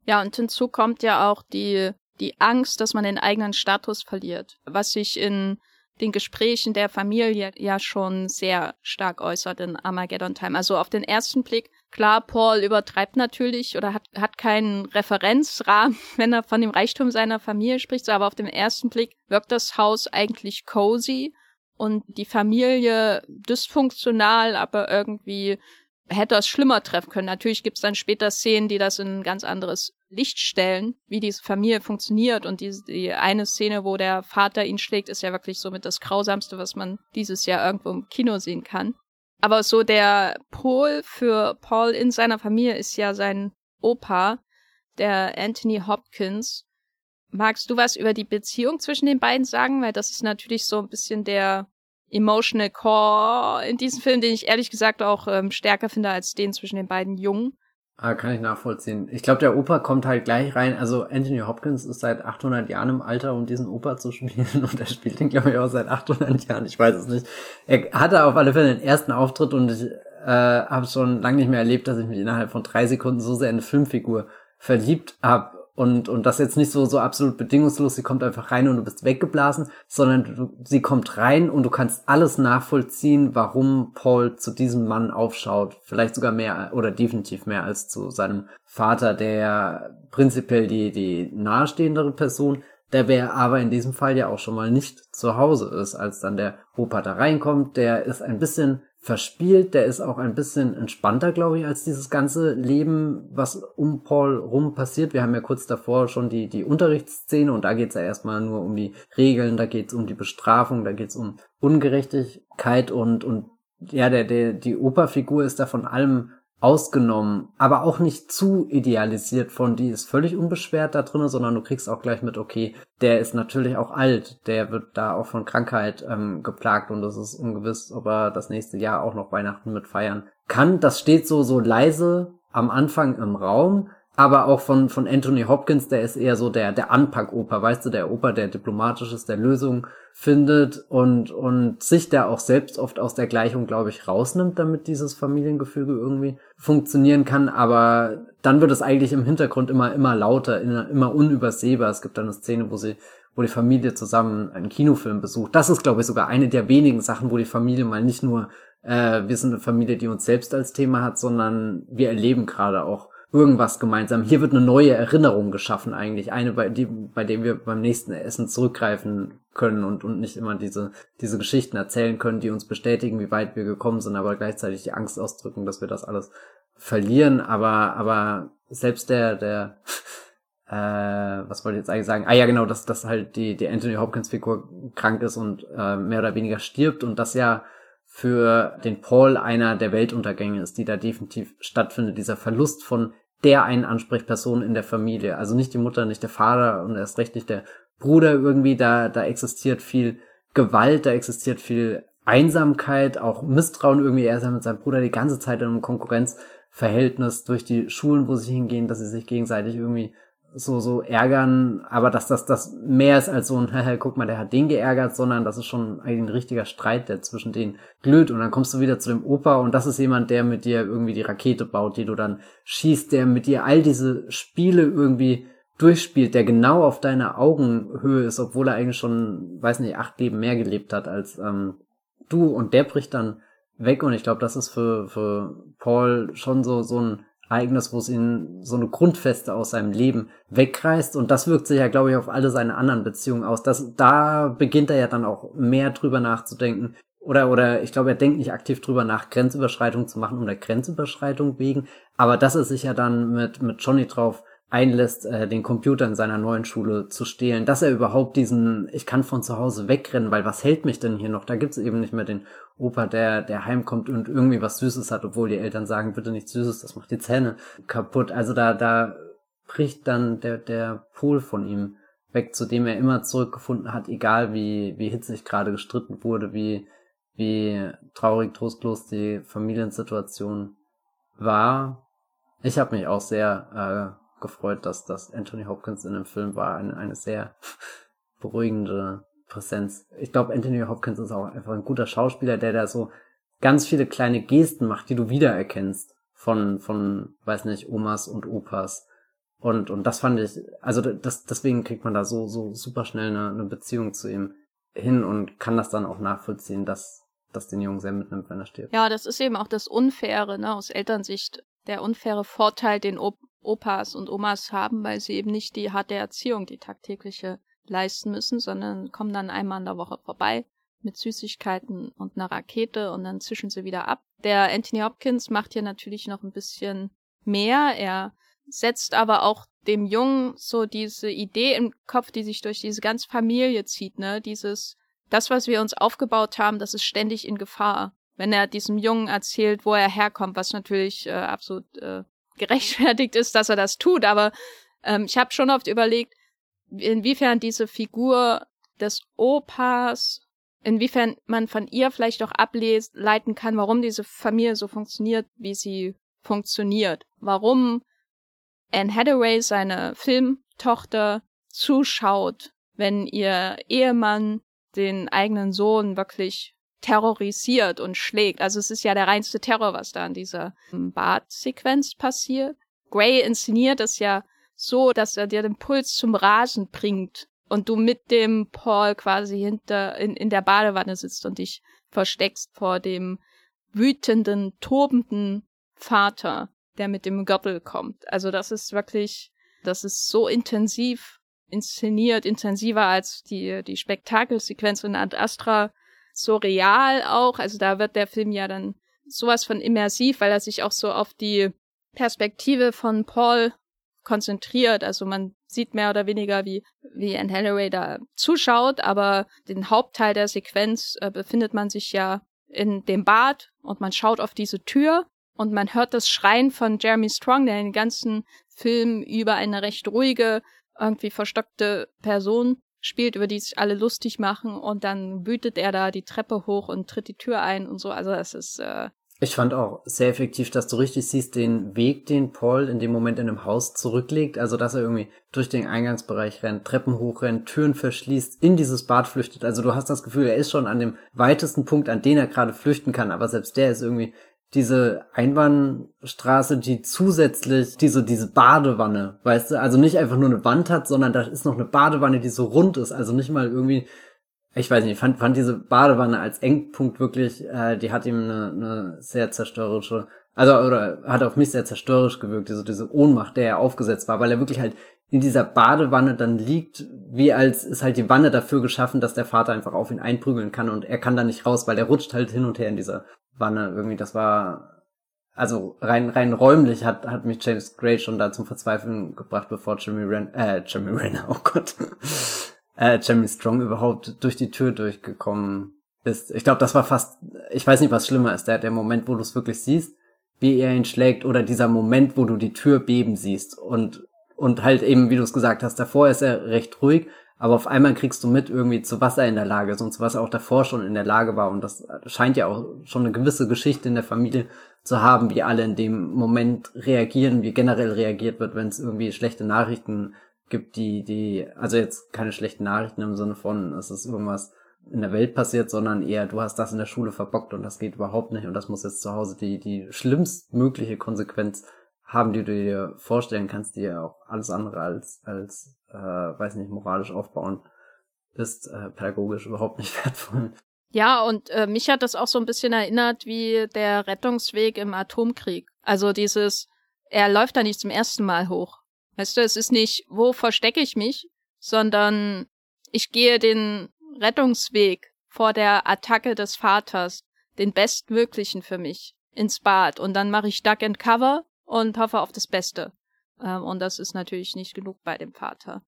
Ja, und hinzu kommt ja auch die die Angst, dass man den eigenen Status verliert, was sich in den Gesprächen der Familie ja schon sehr stark äußert in Armageddon Time. Also auf den ersten Blick, klar, Paul übertreibt natürlich oder hat, hat keinen Referenzrahmen, wenn er von dem Reichtum seiner Familie spricht, aber auf den ersten Blick wirkt das Haus eigentlich cozy und die Familie dysfunktional, aber irgendwie hätte es schlimmer treffen können. Natürlich gibt es dann später Szenen, die das in ein ganz anderes Licht stellen, wie diese Familie funktioniert. Und die, die eine Szene, wo der Vater ihn schlägt, ist ja wirklich somit das Grausamste, was man dieses Jahr irgendwo im Kino sehen kann. Aber so der Pol für Paul in seiner Familie ist ja sein Opa, der Anthony Hopkins. Magst du was über die Beziehung zwischen den beiden sagen? Weil das ist natürlich so ein bisschen der Emotional Core in diesem Film, den ich ehrlich gesagt auch ähm, stärker finde als den zwischen den beiden Jungen. Ah, kann ich nachvollziehen. Ich glaube, der Opa kommt halt gleich rein. Also Anthony Hopkins ist seit 800 Jahren im Alter, um diesen Opa zu spielen. Und er spielt den, glaube ich, auch seit 800 Jahren. Ich weiß es nicht. Er hatte auf alle Fälle den ersten Auftritt und ich äh, habe schon lange nicht mehr erlebt, dass ich mich innerhalb von drei Sekunden so sehr in eine Filmfigur verliebt habe und, und das jetzt nicht so, so absolut bedingungslos, sie kommt einfach rein und du bist weggeblasen, sondern du, sie kommt rein und du kannst alles nachvollziehen, warum Paul zu diesem Mann aufschaut. Vielleicht sogar mehr oder definitiv mehr als zu seinem Vater, der prinzipiell die, die nahestehendere Person, der wäre aber in diesem Fall ja auch schon mal nicht zu Hause ist, als dann der Opa da reinkommt. Der ist ein bisschen verspielt, der ist auch ein bisschen entspannter, glaube ich, als dieses ganze Leben, was um Paul rum passiert. Wir haben ja kurz davor schon die, die Unterrichtsszene und da geht's ja erstmal nur um die Regeln, da geht's um die Bestrafung, da geht's um Ungerechtigkeit und, und ja, der, der, die Operfigur ist da von allem ausgenommen, aber auch nicht zu idealisiert von, die ist völlig unbeschwert da drin, sondern du kriegst auch gleich mit, okay, der ist natürlich auch alt, der wird da auch von Krankheit ähm, geplagt und es ist ungewiss, ob er das nächste Jahr auch noch Weihnachten mit feiern kann. Das steht so, so leise am Anfang im Raum, aber auch von, von Anthony Hopkins, der ist eher so der, der Anpackoper, weißt du, der Oper, der diplomatisch ist, der Lösung findet und, und sich da auch selbst oft aus der Gleichung, glaube ich, rausnimmt, damit dieses Familiengefüge irgendwie funktionieren kann. Aber dann wird es eigentlich im Hintergrund immer, immer lauter, immer unübersehbar. Es gibt dann eine Szene, wo sie, wo die Familie zusammen einen Kinofilm besucht. Das ist, glaube ich, sogar eine der wenigen Sachen, wo die Familie mal nicht nur, äh, wir sind eine Familie, die uns selbst als Thema hat, sondern wir erleben gerade auch irgendwas gemeinsam. Hier wird eine neue Erinnerung geschaffen eigentlich, eine bei die bei dem wir beim nächsten Essen zurückgreifen können und und nicht immer diese diese Geschichten erzählen können, die uns bestätigen, wie weit wir gekommen sind, aber gleichzeitig die Angst ausdrücken, dass wir das alles verlieren. Aber aber selbst der der äh, was wollte ich jetzt eigentlich sagen? Ah ja, genau, dass dass halt die die Anthony Hopkins Figur krank ist und äh, mehr oder weniger stirbt und das ja für den Paul einer der Weltuntergänge ist, die da definitiv stattfindet, dieser Verlust von der einen Ansprechperson in der Familie. Also nicht die Mutter, nicht der Vater und erst recht nicht der Bruder irgendwie. Da, da existiert viel Gewalt, da existiert viel Einsamkeit, auch Misstrauen irgendwie. Er ist ja mit seinem Bruder die ganze Zeit in einem Konkurrenzverhältnis durch die Schulen, wo sie hingehen, dass sie sich gegenseitig irgendwie so, so ärgern, aber dass das, das mehr ist als so ein, guck mal, der hat den geärgert, sondern das ist schon ein richtiger Streit, der zwischen denen glüht. Und dann kommst du wieder zu dem Opa und das ist jemand, der mit dir irgendwie die Rakete baut, die du dann schießt, der mit dir all diese Spiele irgendwie durchspielt, der genau auf deiner Augenhöhe ist, obwohl er eigentlich schon, weiß nicht, acht Leben mehr gelebt hat als ähm, du. Und der bricht dann weg. Und ich glaube, das ist für, für Paul schon so, so ein Ereignis, wo es ihn so eine Grundfeste aus seinem Leben wegreißt und das wirkt sich ja, glaube ich, auf alle seine anderen Beziehungen aus. Das, da beginnt er ja dann auch mehr drüber nachzudenken, oder, oder ich glaube, er denkt nicht aktiv drüber nach, Grenzüberschreitung zu machen um der Grenzüberschreitung wegen. Aber dass er sich ja dann mit, mit Johnny drauf einlässt, äh, den Computer in seiner neuen Schule zu stehlen, dass er überhaupt diesen, ich kann von zu Hause wegrennen, weil was hält mich denn hier noch? Da gibt's eben nicht mehr den Opa, der, der heimkommt und irgendwie was Süßes hat, obwohl die Eltern sagen, bitte nichts Süßes, das macht die Zähne kaputt. Also da, da bricht dann der, der Pol von ihm weg, zu dem er immer zurückgefunden hat, egal wie, wie hitzig gerade gestritten wurde, wie, wie traurig, trostlos die Familiensituation war. Ich habe mich auch sehr äh, gefreut, dass das Anthony Hopkins in dem Film war. Eine, eine sehr beruhigende Präsenz. Ich glaube, Anthony Hopkins ist auch einfach ein guter Schauspieler, der da so ganz viele kleine Gesten macht, die du wiedererkennst von, von, weiß nicht, Omas und Opas. Und, und das fand ich, also das, deswegen kriegt man da so, so super schnell eine, eine Beziehung zu ihm hin und kann das dann auch nachvollziehen, dass, das den Jungen sehr mitnimmt, wenn er stirbt. Ja, das ist eben auch das Unfaire, ne, aus Elternsicht. Der unfaire Vorteil, den Op Opas und Omas haben, weil sie eben nicht die harte Erziehung, die tagtägliche leisten müssen, sondern kommen dann einmal in der Woche vorbei mit Süßigkeiten und einer Rakete und dann zischen sie wieder ab. Der Anthony Hopkins macht hier natürlich noch ein bisschen mehr. Er setzt aber auch dem Jungen so diese Idee im Kopf, die sich durch diese ganze Familie zieht, ne? Dieses, das, was wir uns aufgebaut haben, das ist ständig in Gefahr. Wenn er diesem Jungen erzählt, wo er herkommt, was natürlich äh, absolut äh, gerechtfertigt ist, dass er das tut, aber ähm, ich habe schon oft überlegt, inwiefern diese Figur des Opas, inwiefern man von ihr vielleicht auch ableiten kann, warum diese Familie so funktioniert, wie sie funktioniert. Warum Anne Hathaway, seine Filmtochter, zuschaut, wenn ihr Ehemann den eigenen Sohn wirklich terrorisiert und schlägt. Also es ist ja der reinste Terror, was da in dieser Badsequenz passiert. Gray inszeniert es ja so, dass er dir den Puls zum Rasen bringt und du mit dem Paul quasi hinter in, in der Badewanne sitzt und dich versteckst vor dem wütenden, tobenden Vater, der mit dem Gürtel kommt. Also das ist wirklich, das ist so intensiv inszeniert, intensiver als die, die Spektakelsequenz in Ad Astra, so real auch. Also da wird der Film ja dann sowas von immersiv, weil er sich auch so auf die Perspektive von Paul konzentriert. Also man sieht mehr oder weniger, wie, wie Anne Hathaway da zuschaut, aber den Hauptteil der Sequenz äh, befindet man sich ja in dem Bad und man schaut auf diese Tür und man hört das Schreien von Jeremy Strong, der den ganzen Film über eine recht ruhige, irgendwie verstockte Person spielt, über die sich alle lustig machen und dann wütet er da die Treppe hoch und tritt die Tür ein und so. Also es ist. Äh ich fand auch sehr effektiv, dass du richtig siehst den Weg, den Paul in dem Moment in dem Haus zurücklegt. Also dass er irgendwie durch den Eingangsbereich rennt, Treppen hochrennt, Türen verschließt, in dieses Bad flüchtet. Also du hast das Gefühl, er ist schon an dem weitesten Punkt, an den er gerade flüchten kann, aber selbst der ist irgendwie diese Einbahnstraße, die zusätzlich diese, diese Badewanne, weißt du, also nicht einfach nur eine Wand hat, sondern da ist noch eine Badewanne, die so rund ist, also nicht mal irgendwie, ich weiß nicht, fand, fand diese Badewanne als Engpunkt wirklich, äh, die hat ihm eine, eine sehr zerstörerische, also, oder hat auf mich sehr zerstörerisch gewirkt, diese, diese Ohnmacht, der er aufgesetzt war, weil er wirklich halt in dieser Badewanne dann liegt, wie als ist halt die Wanne dafür geschaffen, dass der Vater einfach auf ihn einprügeln kann und er kann da nicht raus, weil er rutscht halt hin und her in dieser Wanne irgendwie, das war, also rein, rein räumlich hat, hat mich James Gray schon da zum Verzweifeln gebracht, bevor Jimmy Ren, äh, Jimmy Renner, oh Gott, äh, Jimmy Strong überhaupt durch die Tür durchgekommen ist. Ich glaube, das war fast, ich weiß nicht, was schlimmer ist, der, der Moment, wo du es wirklich siehst, wie er ihn schlägt, oder dieser Moment, wo du die Tür beben siehst und, und halt eben, wie du es gesagt hast, davor ist er recht ruhig aber auf einmal kriegst du mit irgendwie zu was er in der Lage ist und zu was er auch davor schon in der Lage war. Und das scheint ja auch schon eine gewisse Geschichte in der Familie zu haben, wie alle in dem Moment reagieren, wie generell reagiert wird, wenn es irgendwie schlechte Nachrichten gibt, die, die, also jetzt keine schlechten Nachrichten im Sinne von, es ist irgendwas in der Welt passiert, sondern eher, du hast das in der Schule verbockt und das geht überhaupt nicht und das muss jetzt zu Hause die, die schlimmstmögliche Konsequenz haben, die du dir vorstellen kannst, die ja auch alles andere als, als äh, weiß nicht, moralisch aufbauen, ist äh, pädagogisch überhaupt nicht wertvoll. Ja, und äh, mich hat das auch so ein bisschen erinnert wie der Rettungsweg im Atomkrieg. Also dieses, er läuft da nicht zum ersten Mal hoch. Weißt du, es ist nicht, wo verstecke ich mich, sondern ich gehe den Rettungsweg vor der Attacke des Vaters, den bestmöglichen für mich, ins Bad. Und dann mache ich Duck and Cover und hoffe auf das Beste. Ähm, und das ist natürlich nicht genug bei dem Vater.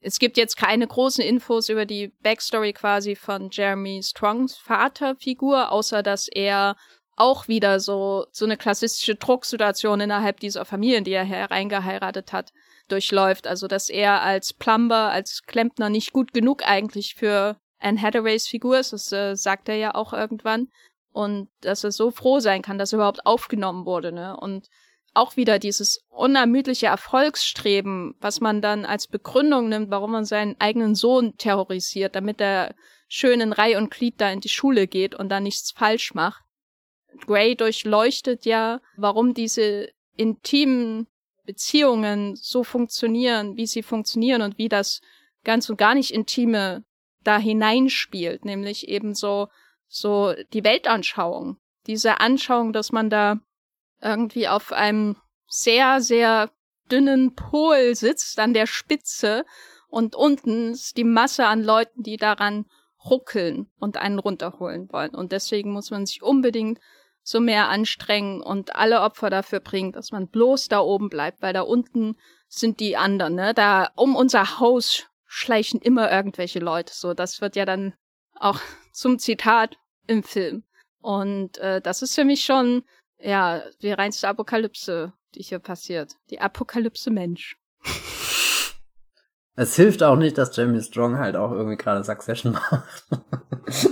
Es gibt jetzt keine großen Infos über die Backstory quasi von Jeremy Strongs Vaterfigur, außer dass er auch wieder so, so eine klassische Drucksituation innerhalb dieser Familien, die er hereingeheiratet hat, durchläuft. Also, dass er als Plumber, als Klempner nicht gut genug eigentlich für Anne Hathaways Figur ist, das äh, sagt er ja auch irgendwann. Und dass er so froh sein kann, dass er überhaupt aufgenommen wurde, ne? Und auch wieder dieses unermüdliche Erfolgsstreben, was man dann als Begründung nimmt, warum man seinen eigenen Sohn terrorisiert, damit er schön in Reih und Glied da in die Schule geht und da nichts falsch macht. Gray durchleuchtet ja, warum diese intimen Beziehungen so funktionieren, wie sie funktionieren und wie das ganz und gar nicht intime da hineinspielt, nämlich eben so, so die Weltanschauung. Diese Anschauung, dass man da irgendwie auf einem sehr, sehr dünnen Pol sitzt, an der Spitze, und unten ist die Masse an Leuten, die daran ruckeln und einen runterholen wollen. Und deswegen muss man sich unbedingt so mehr anstrengen und alle Opfer dafür bringen, dass man bloß da oben bleibt, weil da unten sind die anderen, ne? Da um unser Haus schleichen immer irgendwelche Leute. So, das wird ja dann auch zum Zitat im Film. Und äh, das ist für mich schon ja, die reinste Apokalypse, die hier passiert. Die Apokalypse Mensch. Es hilft auch nicht, dass Jamie Strong halt auch irgendwie gerade Succession macht.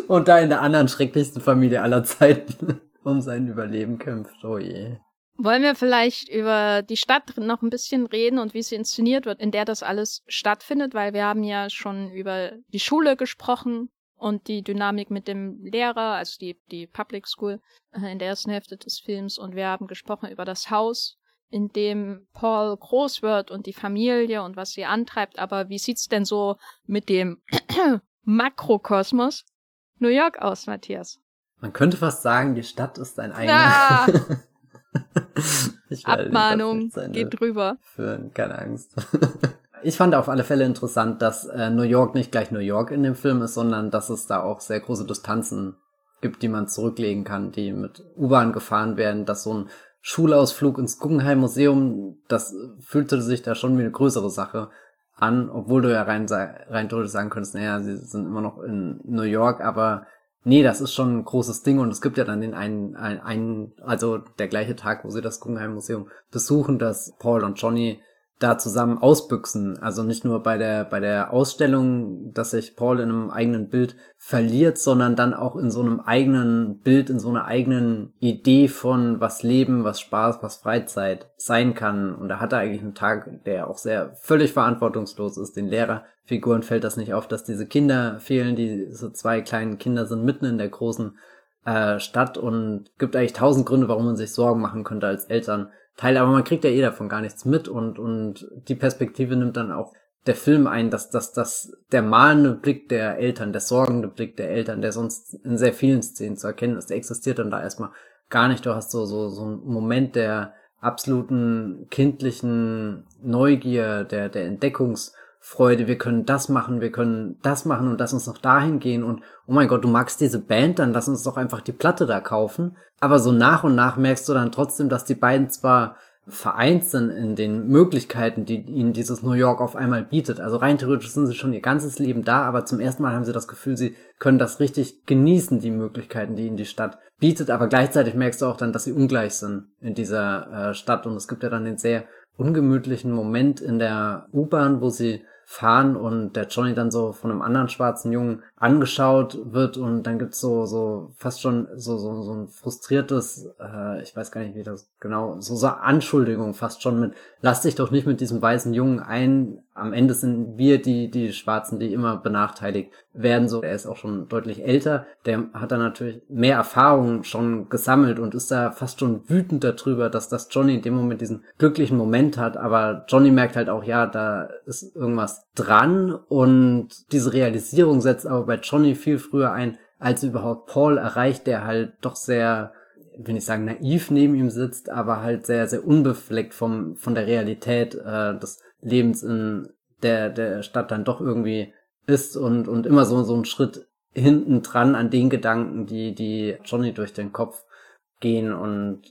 Und da in der anderen schrecklichsten Familie aller Zeiten um sein Überleben kämpft. Oh je. Wollen wir vielleicht über die Stadt noch ein bisschen reden und wie sie inszeniert wird, in der das alles stattfindet, weil wir haben ja schon über die Schule gesprochen, und die Dynamik mit dem Lehrer, also die, die Public School äh, in der ersten Hälfte des Films. Und wir haben gesprochen über das Haus, in dem Paul groß wird und die Familie und was sie antreibt. Aber wie sieht's denn so mit dem Makrokosmos New York aus, Matthias? Man könnte fast sagen, die Stadt ist ein eigener. Ah! Abmahnung, geht drüber. Für, keine Angst. Ich fand auf alle Fälle interessant, dass äh, New York nicht gleich New York in dem Film ist, sondern dass es da auch sehr große Distanzen gibt, die man zurücklegen kann, die mit U-Bahn gefahren werden, dass so ein Schulausflug ins Guggenheim Museum, das fühlte sich da schon wie eine größere Sache an, obwohl du ja rein, rein theoretisch sagen könntest, naja, sie sind immer noch in New York, aber nee, das ist schon ein großes Ding und es gibt ja dann den einen, einen, einen also der gleiche Tag, wo sie das Guggenheim Museum besuchen, dass Paul und Johnny da zusammen ausbüchsen. Also nicht nur bei der, bei der Ausstellung, dass sich Paul in einem eigenen Bild verliert, sondern dann auch in so einem eigenen Bild, in so einer eigenen Idee von was Leben, was Spaß, was Freizeit sein kann. Und da hat er eigentlich einen Tag, der auch sehr völlig verantwortungslos ist. Den Lehrerfiguren fällt das nicht auf, dass diese Kinder fehlen, die so zwei kleinen Kinder sind mitten in der großen äh, Stadt und gibt eigentlich tausend Gründe, warum man sich Sorgen machen könnte als Eltern Teil, aber man kriegt ja eh davon gar nichts mit und, und die Perspektive nimmt dann auch der Film ein, dass, dass, dass der malende Blick der Eltern, der sorgende Blick der Eltern, der sonst in sehr vielen Szenen zu erkennen ist, der existiert dann da erstmal gar nicht. Du hast so, so, so einen Moment der absoluten kindlichen Neugier, der, der Entdeckungs- Freude, wir können das machen, wir können das machen und lass uns noch dahin gehen und oh mein Gott, du magst diese Band, dann lass uns doch einfach die Platte da kaufen. Aber so nach und nach merkst du dann trotzdem, dass die beiden zwar vereint sind in den Möglichkeiten, die ihnen dieses New York auf einmal bietet. Also rein theoretisch sind sie schon ihr ganzes Leben da, aber zum ersten Mal haben sie das Gefühl, sie können das richtig genießen, die Möglichkeiten, die ihnen die Stadt bietet. Aber gleichzeitig merkst du auch dann, dass sie ungleich sind in dieser äh, Stadt. Und es gibt ja dann den sehr ungemütlichen Moment in der U-Bahn, wo sie fahren und der Johnny dann so von einem anderen schwarzen Jungen angeschaut wird und dann gibt's so so fast schon so so so ein frustriertes, äh, ich weiß gar nicht wie das genau, so so Anschuldigung fast schon mit lass dich doch nicht mit diesem weißen Jungen ein. Am Ende sind wir die die Schwarzen, die immer benachteiligt werden. So er ist auch schon deutlich älter, der hat dann natürlich mehr Erfahrung schon gesammelt und ist da fast schon wütend darüber, dass das Johnny in dem Moment diesen glücklichen Moment hat, aber Johnny merkt halt auch, ja, da ist irgendwas dran und diese Realisierung setzt aber bei Johnny viel früher ein, als überhaupt Paul erreicht, der halt doch sehr, will ich sagen, naiv neben ihm sitzt, aber halt sehr, sehr unbefleckt vom, von der Realität äh, des Lebens in der, der Stadt dann doch irgendwie ist und, und immer so, so ein Schritt hinten dran an den Gedanken, die, die Johnny durch den Kopf gehen und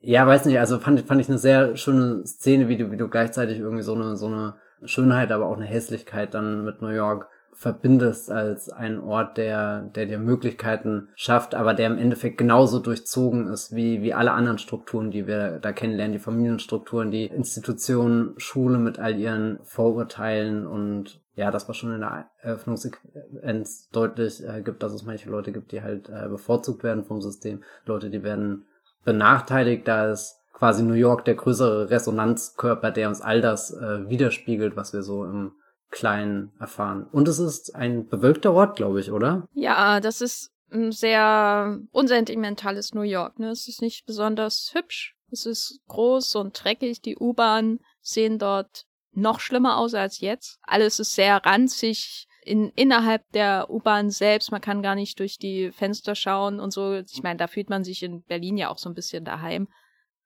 ja, weiß nicht, also fand, fand ich eine sehr schöne Szene, wie du, wie du gleichzeitig irgendwie so eine, so eine Schönheit, aber auch eine Hässlichkeit dann mit New York verbindest als einen Ort, der, der dir Möglichkeiten schafft, aber der im Endeffekt genauso durchzogen ist wie, wie alle anderen Strukturen, die wir da kennenlernen, die Familienstrukturen, die Institutionen, Schule mit all ihren Vorurteilen. Und ja, das war schon in der Eröffnungssequenz deutlich äh, gibt, dass es manche Leute gibt, die halt äh, bevorzugt werden vom System, Leute, die werden benachteiligt, da es quasi New York der größere Resonanzkörper, der uns all das äh, widerspiegelt, was wir so im Kleinen erfahren. Und es ist ein bewölkter Ort, glaube ich, oder? Ja, das ist ein sehr unsentimentales New York. Ne? Es ist nicht besonders hübsch. Es ist groß und dreckig. Die U-Bahn sehen dort noch schlimmer aus als jetzt. Alles ist sehr ranzig. In, innerhalb der U-Bahn selbst, man kann gar nicht durch die Fenster schauen und so. Ich meine, da fühlt man sich in Berlin ja auch so ein bisschen daheim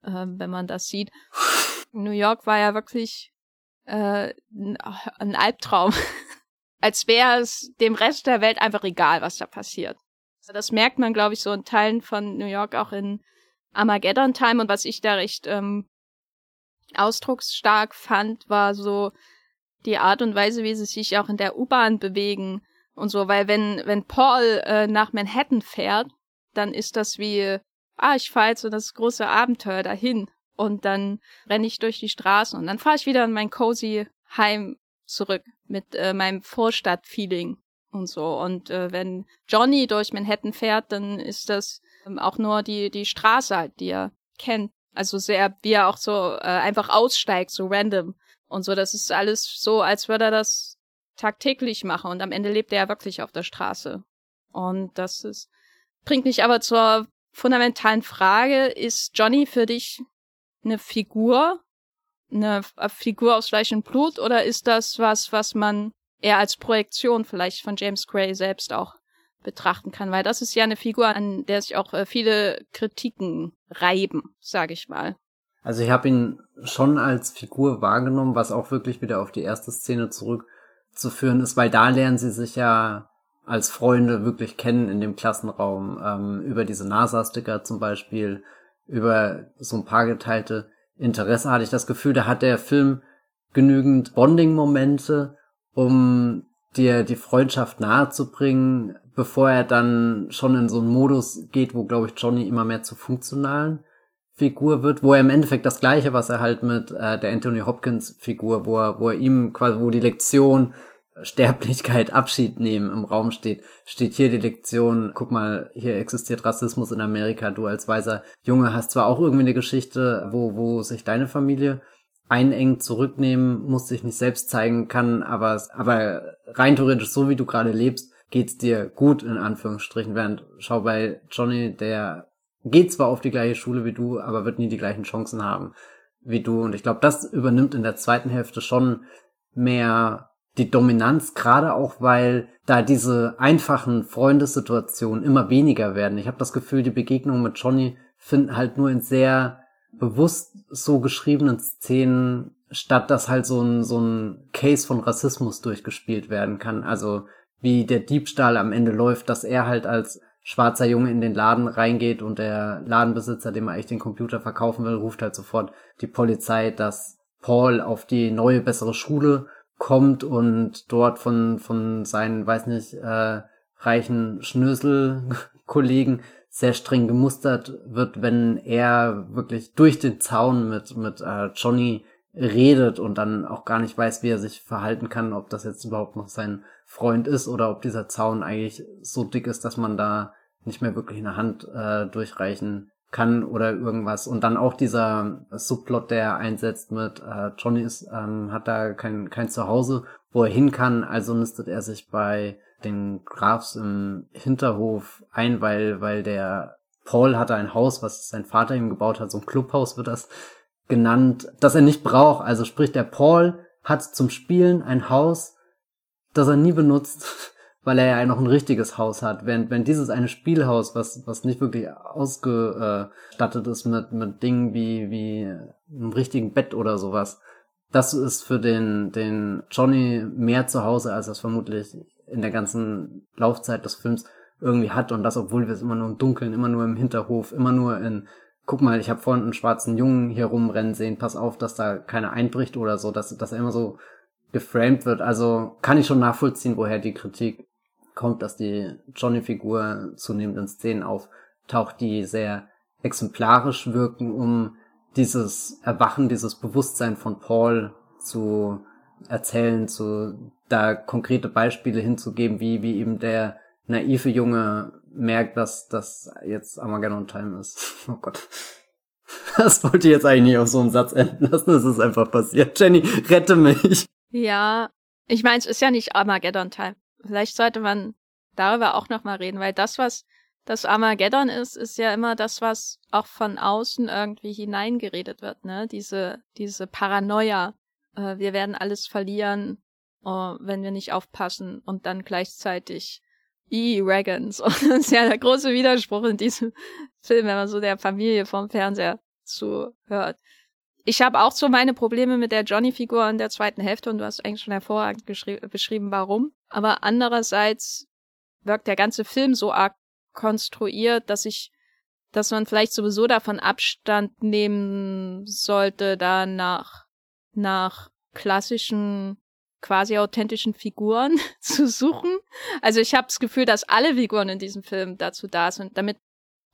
ähm, wenn man das sieht. New York war ja wirklich äh, ein Albtraum. Als wäre es dem Rest der Welt einfach egal, was da passiert. Also das merkt man, glaube ich, so in Teilen von New York auch in Armageddon Time und was ich da recht ähm, ausdrucksstark fand, war so die Art und Weise, wie sie sich auch in der U-Bahn bewegen und so, weil wenn wenn Paul äh, nach Manhattan fährt, dann ist das wie ah, ich fahre jetzt so das große Abenteuer dahin. Und dann renne ich durch die Straßen und dann fahre ich wieder in mein cozy Heim zurück mit äh, meinem Vorstadt-Feeling und so. Und äh, wenn Johnny durch Manhattan fährt, dann ist das ähm, auch nur die, die Straße halt, die er kennt. Also sehr, wie er auch so äh, einfach aussteigt, so random. Und so, das ist alles so, als würde er das tagtäglich machen. Und am Ende lebt er ja wirklich auf der Straße. Und das ist, bringt mich aber zur fundamentalen Frage, ist Johnny für dich eine Figur, eine Figur aus Fleisch und Blut, oder ist das was, was man eher als Projektion vielleicht von James Gray selbst auch betrachten kann? Weil das ist ja eine Figur, an der sich auch äh, viele Kritiken reiben, sage ich mal. Also ich habe ihn schon als Figur wahrgenommen, was auch wirklich wieder auf die erste Szene zurückzuführen ist, weil da lernen sie sich ja als Freunde wirklich kennen in dem Klassenraum, ähm, über diese NASA-Sticker zum Beispiel, über so ein paar geteilte Interesse hatte ich das Gefühl, da hat der Film genügend Bonding-Momente, um dir die Freundschaft nahezubringen, bevor er dann schon in so einen Modus geht, wo, glaube ich, Johnny immer mehr zur funktionalen Figur wird, wo er im Endeffekt das gleiche, was er halt mit äh, der Anthony Hopkins Figur, wo er, wo er ihm quasi, wo die Lektion Sterblichkeit, Abschied nehmen im Raum steht, steht hier die Lektion, guck mal, hier existiert Rassismus in Amerika, du als weißer Junge hast zwar auch irgendwie eine Geschichte, wo, wo sich deine Familie einengt, zurücknehmen, muss sich nicht selbst zeigen kann, aber, aber rein theoretisch, so wie du gerade lebst, geht's dir gut, in Anführungsstrichen, während, schau bei Johnny, der geht zwar auf die gleiche Schule wie du, aber wird nie die gleichen Chancen haben wie du, und ich glaube, das übernimmt in der zweiten Hälfte schon mehr die Dominanz, gerade auch, weil da diese einfachen Freundessituationen immer weniger werden. Ich habe das Gefühl, die Begegnungen mit Johnny finden halt nur in sehr bewusst so geschriebenen Szenen statt, dass halt so ein, so ein Case von Rassismus durchgespielt werden kann. Also wie der Diebstahl am Ende läuft, dass er halt als schwarzer Junge in den Laden reingeht und der Ladenbesitzer, dem er echt den Computer verkaufen will, ruft halt sofort die Polizei, dass Paul auf die neue, bessere Schule kommt und dort von, von seinen, weiß nicht, äh, reichen Schnösel-Kollegen sehr streng gemustert wird, wenn er wirklich durch den Zaun mit, mit äh, Johnny redet und dann auch gar nicht weiß, wie er sich verhalten kann, ob das jetzt überhaupt noch sein Freund ist oder ob dieser Zaun eigentlich so dick ist, dass man da nicht mehr wirklich eine Hand äh, durchreichen kann oder irgendwas. Und dann auch dieser Subplot, der einsetzt mit äh, Johnny ist, ähm, hat da kein, kein Zuhause, wo er hin kann, also nistet er sich bei den Grafs im Hinterhof ein, weil, weil der Paul hatte ein Haus, was sein Vater ihm gebaut hat, so ein Clubhaus wird das genannt, das er nicht braucht. Also sprich, der Paul hat zum Spielen ein Haus, das er nie benutzt, weil er ja noch ein richtiges Haus hat. Während, wenn dieses eine Spielhaus, was, was nicht wirklich ausgestattet ist mit, mit Dingen wie, wie einem richtigen Bett oder sowas, das ist für den, den Johnny mehr zu Hause, als das vermutlich in der ganzen Laufzeit des Films irgendwie hat. Und das, obwohl wir es immer nur im Dunkeln, immer nur im Hinterhof, immer nur in, guck mal, ich habe vorhin einen schwarzen Jungen hier rumrennen sehen, pass auf, dass da keiner einbricht oder so, dass, dass er immer so geframed wird. Also kann ich schon nachvollziehen, woher die Kritik kommt, dass die Johnny-Figur zunehmend in Szenen auftaucht, die sehr exemplarisch wirken, um dieses Erwachen, dieses Bewusstsein von Paul zu erzählen, zu da konkrete Beispiele hinzugeben, wie, wie eben der naive Junge merkt, dass das jetzt Armageddon Time ist. Oh Gott. Das wollte ich jetzt eigentlich nicht auf so einen Satz enden lassen, das ist einfach passiert. Jenny, rette mich. Ja, ich meine, es ist ja nicht Armageddon Time. Vielleicht sollte man darüber auch nochmal reden, weil das, was das Armageddon ist, ist ja immer das, was auch von außen irgendwie hineingeredet wird, ne? Diese, diese Paranoia. Äh, wir werden alles verlieren, oh, wenn wir nicht aufpassen und dann gleichzeitig E-Wagons. Und das ist ja der große Widerspruch in diesem Film, wenn man so der Familie vom Fernseher zuhört. Ich habe auch so meine Probleme mit der Johnny-Figur in der zweiten Hälfte und du hast eigentlich schon hervorragend beschrieben, warum. Aber andererseits wirkt der ganze Film so arg konstruiert, dass ich, dass man vielleicht sowieso davon Abstand nehmen sollte, da nach, nach klassischen, quasi authentischen Figuren zu suchen. Also ich habe das Gefühl, dass alle Figuren in diesem Film dazu da sind, damit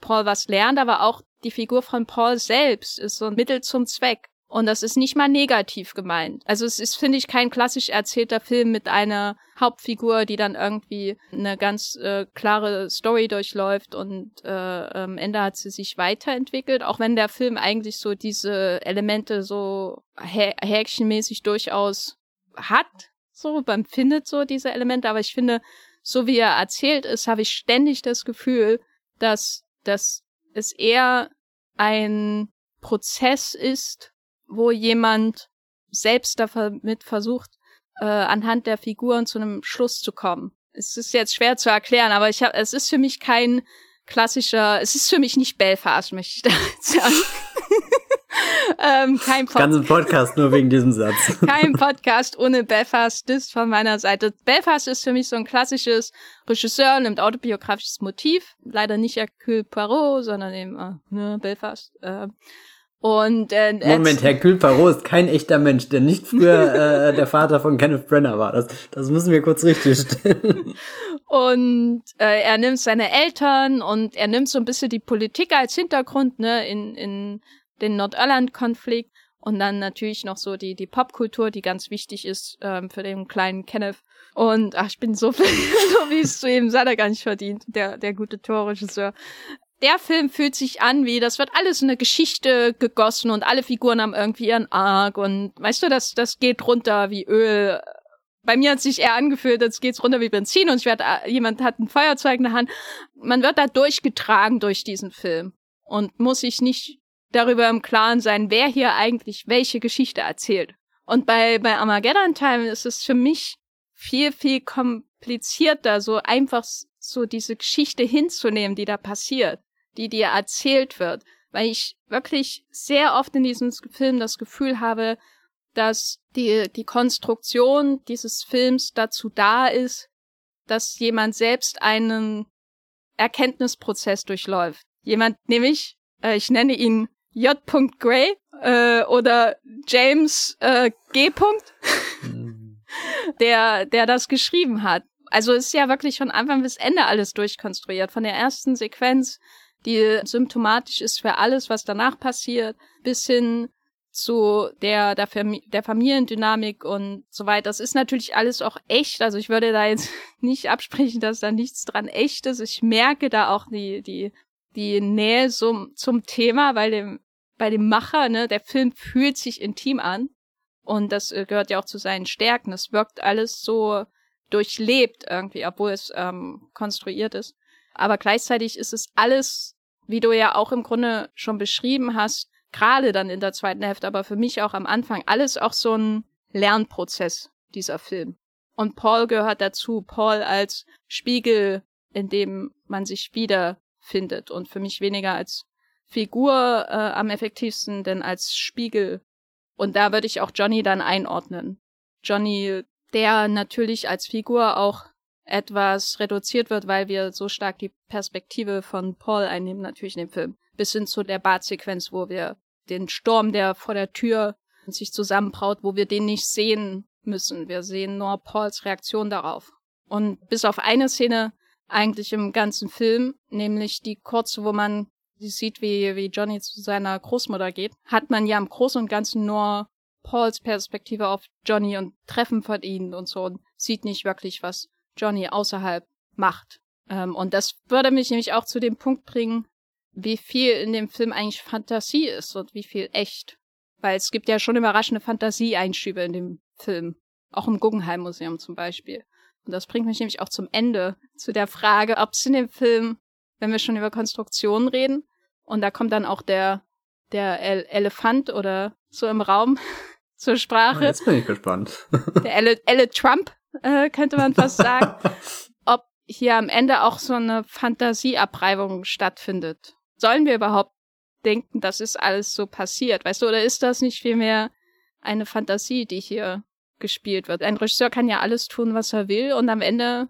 Paul was lernt, aber auch die Figur von Paul selbst ist so ein Mittel zum Zweck. Und das ist nicht mal negativ gemeint. Also es ist, finde ich, kein klassisch erzählter Film mit einer Hauptfigur, die dann irgendwie eine ganz äh, klare Story durchläuft und äh, am Ende hat sie sich weiterentwickelt, auch wenn der Film eigentlich so diese Elemente so hä häkchenmäßig durchaus hat. So, man findet so diese Elemente, aber ich finde, so wie er erzählt ist, habe ich ständig das Gefühl, dass, dass es eher ein Prozess ist, wo jemand selbst damit versucht, äh, anhand der Figuren zu einem Schluss zu kommen. Es ist jetzt schwer zu erklären, aber ich habe, es ist für mich kein klassischer, es ist für mich nicht Belfast, möchte ich da sagen. Ähm, kein Pod Ganzen Podcast nur wegen diesem Satz. kein Podcast ohne Belfast, das von meiner Seite. Belfast ist für mich so ein klassisches Regisseur, nimmt autobiografisches Motiv. Leider nicht Hercule Poirot, sondern eben äh, ne, Belfast. Äh, und äh, Moment, Herr Poirot ist kein echter Mensch, der nicht früher äh, der Vater von Kenneth Brenner war. Das, das müssen wir kurz richtig stellen. Und äh, er nimmt seine Eltern und er nimmt so ein bisschen die Politik als Hintergrund, ne, in, in den Nordirland-Konflikt und dann natürlich noch so die, die Popkultur, die ganz wichtig ist ähm, für den kleinen Kenneth. Und ach, ich bin so, so wie es zu ihm sei, gar nicht verdient, der, der gute Torregisseur der Film fühlt sich an wie, das wird alles in eine Geschichte gegossen und alle Figuren haben irgendwie ihren Arc und weißt du, das, das geht runter wie Öl. Bei mir hat sich eher angefühlt, als geht's runter wie Benzin und ich werd, äh, jemand hat ein Feuerzeug in der Hand. Man wird da durchgetragen durch diesen Film und muss sich nicht darüber im Klaren sein, wer hier eigentlich welche Geschichte erzählt. Und bei, bei Armageddon Time ist es für mich viel, viel komplizierter, so einfach so diese Geschichte hinzunehmen, die da passiert die dir erzählt wird, weil ich wirklich sehr oft in diesem Film das Gefühl habe, dass die, die Konstruktion dieses Films dazu da ist, dass jemand selbst einen Erkenntnisprozess durchläuft. Jemand nämlich, äh, ich nenne ihn J. Gray äh, oder James äh, G. Mhm. der, der das geschrieben hat. Also ist ja wirklich von Anfang bis Ende alles durchkonstruiert. Von der ersten Sequenz die symptomatisch ist für alles, was danach passiert, bis hin zu der, der, Fam der Familiendynamik und so weiter. Das ist natürlich alles auch echt. Also ich würde da jetzt nicht absprechen, dass da nichts dran echt ist. Ich merke da auch die, die, die Nähe zum, zum Thema, bei dem, bei dem Macher, ne, der Film fühlt sich intim an. Und das äh, gehört ja auch zu seinen Stärken. Es wirkt alles so durchlebt irgendwie, obwohl es ähm, konstruiert ist. Aber gleichzeitig ist es alles, wie du ja auch im Grunde schon beschrieben hast, gerade dann in der zweiten Hälfte, aber für mich auch am Anfang, alles auch so ein Lernprozess, dieser Film. Und Paul gehört dazu, Paul als Spiegel, in dem man sich wiederfindet und für mich weniger als Figur äh, am effektivsten, denn als Spiegel. Und da würde ich auch Johnny dann einordnen. Johnny, der natürlich als Figur auch etwas reduziert wird, weil wir so stark die Perspektive von Paul einnehmen, natürlich in dem Film. Bis hin zu der Badsequenz, wo wir den Sturm, der vor der Tür sich zusammenbraut, wo wir den nicht sehen müssen. Wir sehen nur Pauls Reaktion darauf. Und bis auf eine Szene eigentlich im ganzen Film, nämlich die kurze, wo man sieht, wie, wie Johnny zu seiner Großmutter geht, hat man ja im Großen und Ganzen nur Pauls Perspektive auf Johnny und Treffen von ihnen und so und sieht nicht wirklich, was Johnny außerhalb macht. Ähm, und das würde mich nämlich auch zu dem Punkt bringen, wie viel in dem Film eigentlich Fantasie ist und wie viel echt. Weil es gibt ja schon überraschende Fantasieeinschübe in dem Film. Auch im Guggenheim-Museum zum Beispiel. Und das bringt mich nämlich auch zum Ende, zu der Frage, ob es in dem Film, wenn wir schon über Konstruktionen reden, und da kommt dann auch der, der El Elefant oder so im Raum zur Sprache. Oh, jetzt bin ich gespannt. der Elle, Elle Trump, äh, könnte man fast sagen. ob hier am Ende auch so eine Fantasieabreibung stattfindet sollen wir überhaupt denken, das ist alles so passiert? Weißt du, oder ist das nicht vielmehr eine Fantasie, die hier gespielt wird? Ein Regisseur kann ja alles tun, was er will und am Ende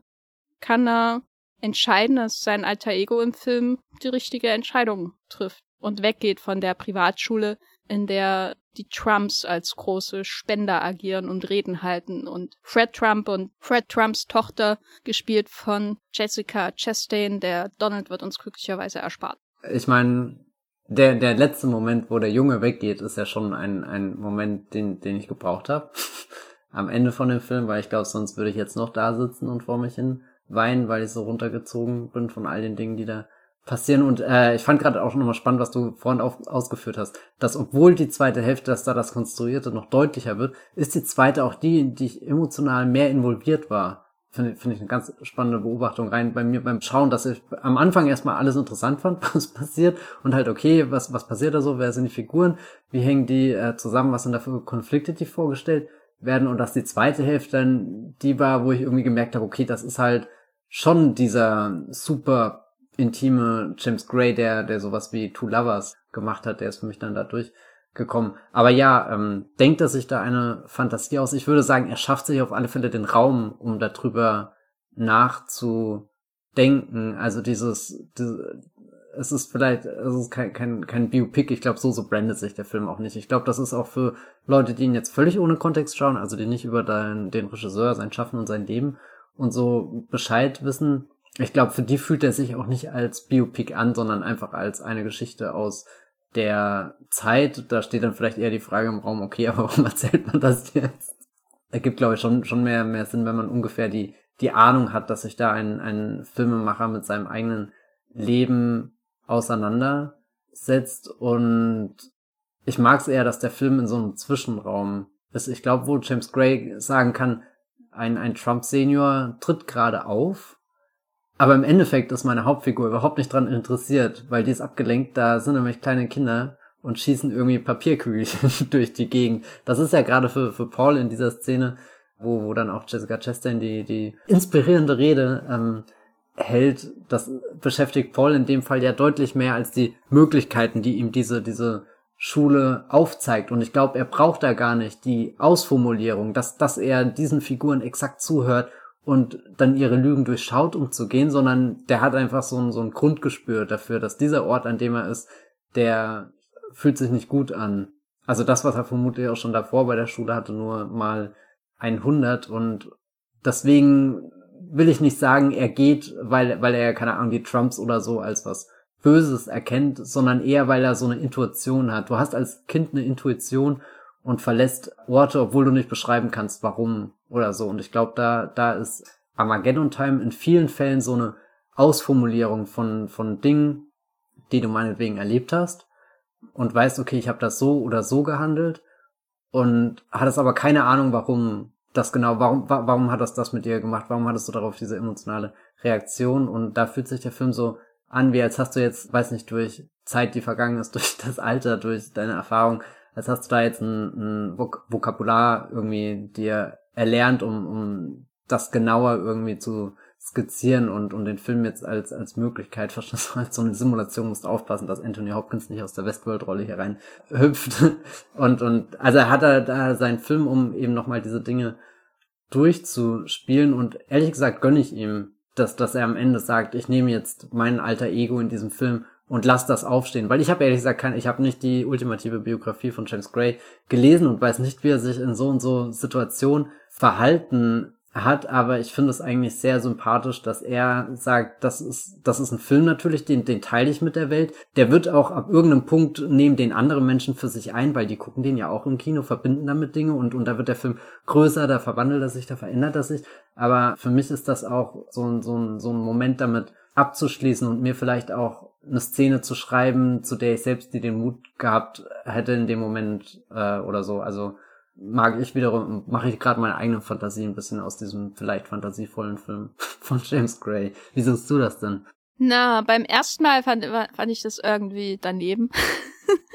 kann er entscheiden, dass sein alter Ego im Film die richtige Entscheidung trifft und weggeht von der Privatschule, in der die Trumps als große Spender agieren und Reden halten und Fred Trump und Fred Trumps Tochter, gespielt von Jessica Chastain, der Donald wird uns glücklicherweise erspart ich meine, der, der letzte Moment, wo der Junge weggeht, ist ja schon ein, ein Moment, den, den ich gebraucht habe. Am Ende von dem Film, weil ich glaube, sonst würde ich jetzt noch da sitzen und vor mich hin weinen, weil ich so runtergezogen bin von all den Dingen, die da passieren. Und äh, ich fand gerade auch nochmal spannend, was du vorhin auf, ausgeführt hast, dass obwohl die zweite Hälfte, dass da das Konstruierte noch deutlicher wird, ist die zweite auch die, in die ich emotional mehr involviert war. Finde find ich eine ganz spannende Beobachtung rein bei mir beim Schauen, dass ich am Anfang erstmal alles interessant fand, was passiert und halt okay, was was passiert da so, wer sind die Figuren, wie hängen die äh, zusammen, was sind da für Konflikte, die vorgestellt werden? Und dass die zweite Hälfte dann die war, wo ich irgendwie gemerkt habe, okay, das ist halt schon dieser super intime James Gray, der der sowas wie Two Lovers gemacht hat, der ist für mich dann dadurch gekommen. Aber ja, ähm, denkt er sich da eine Fantasie aus? Ich würde sagen, er schafft sich auf alle Fälle den Raum, um darüber nachzudenken. Also dieses, dieses es ist vielleicht, es ist kein, kein, kein Biopic. Ich glaube, so, so brandet sich der Film auch nicht. Ich glaube, das ist auch für Leute, die ihn jetzt völlig ohne Kontext schauen, also die nicht über den, den Regisseur, sein Schaffen und sein Leben und so Bescheid wissen. Ich glaube, für die fühlt er sich auch nicht als Biopic an, sondern einfach als eine Geschichte aus der Zeit, da steht dann vielleicht eher die Frage im Raum, okay, aber warum erzählt man das jetzt? Ergibt, glaube ich, schon, schon mehr, mehr Sinn, wenn man ungefähr die, die Ahnung hat, dass sich da ein, ein Filmemacher mit seinem eigenen Leben auseinandersetzt und ich mag es eher, dass der Film in so einem Zwischenraum ist. Ich glaube, wo James Gray sagen kann, ein, ein Trump-Senior tritt gerade auf aber im Endeffekt ist meine Hauptfigur überhaupt nicht dran interessiert, weil die ist abgelenkt, da sind nämlich kleine Kinder und schießen irgendwie Papierkügelchen durch die Gegend. Das ist ja gerade für, für Paul in dieser Szene, wo, wo dann auch Jessica Chastain die, die inspirierende Rede ähm, hält. Das beschäftigt Paul in dem Fall ja deutlich mehr als die Möglichkeiten, die ihm diese, diese Schule aufzeigt. Und ich glaube, er braucht da gar nicht die Ausformulierung, dass, dass er diesen Figuren exakt zuhört und dann ihre Lügen durchschaut, um zu gehen, sondern der hat einfach so ein, so ein Grundgespür dafür, dass dieser Ort, an dem er ist, der fühlt sich nicht gut an. Also das, was er vermutlich auch schon davor bei der Schule hatte, nur mal 100 und deswegen will ich nicht sagen, er geht, weil, weil er, keine Ahnung, die Trumps oder so als was Böses erkennt, sondern eher, weil er so eine Intuition hat. Du hast als Kind eine Intuition und verlässt Orte, obwohl du nicht beschreiben kannst, warum oder so. Und ich glaube, da, da ist Armageddon Time in vielen Fällen so eine Ausformulierung von, von Dingen, die du meinetwegen erlebt hast und weißt, okay, ich habe das so oder so gehandelt und hattest aber keine Ahnung, warum das genau, warum, warum hat das das mit dir gemacht, warum hattest du darauf diese emotionale Reaktion und da fühlt sich der Film so an, wie als hast du jetzt, weiß nicht, durch Zeit, die vergangen ist, durch das Alter, durch deine Erfahrung, als hast du da jetzt ein, ein Vokabular irgendwie dir erlernt, um, um das genauer irgendwie zu skizzieren und, und den Film jetzt als, als Möglichkeit verstehst als so eine Simulation musst aufpassen, dass Anthony Hopkins nicht aus der Westworld-Rolle hier rein hüpft. Und, und, also er hat da, da seinen Film, um eben nochmal diese Dinge durchzuspielen und ehrlich gesagt gönne ich ihm, dass, dass er am Ende sagt, ich nehme jetzt mein alter Ego in diesem Film und lass das aufstehen. Weil ich habe ehrlich gesagt kein, ich habe nicht die ultimative Biografie von James Gray gelesen und weiß nicht, wie er sich in so und so Situationen verhalten hat, aber ich finde es eigentlich sehr sympathisch, dass er sagt, das ist, das ist ein Film natürlich, den, den teile ich mit der Welt. Der wird auch ab irgendeinem Punkt nehmen den andere Menschen für sich ein, weil die gucken den ja auch im Kino, verbinden damit Dinge und, und da wird der Film größer, da verwandelt er sich, da verändert er sich. Aber für mich ist das auch so ein, so ein, so ein Moment damit abzuschließen und mir vielleicht auch eine Szene zu schreiben, zu der ich selbst die den Mut gehabt hätte in dem Moment äh, oder so. Also mag ich wiederum, mache ich gerade meine eigene Fantasie ein bisschen aus diesem vielleicht fantasievollen Film von James Gray. Wie siehst du das denn? Na, beim ersten Mal fand, fand ich das irgendwie daneben.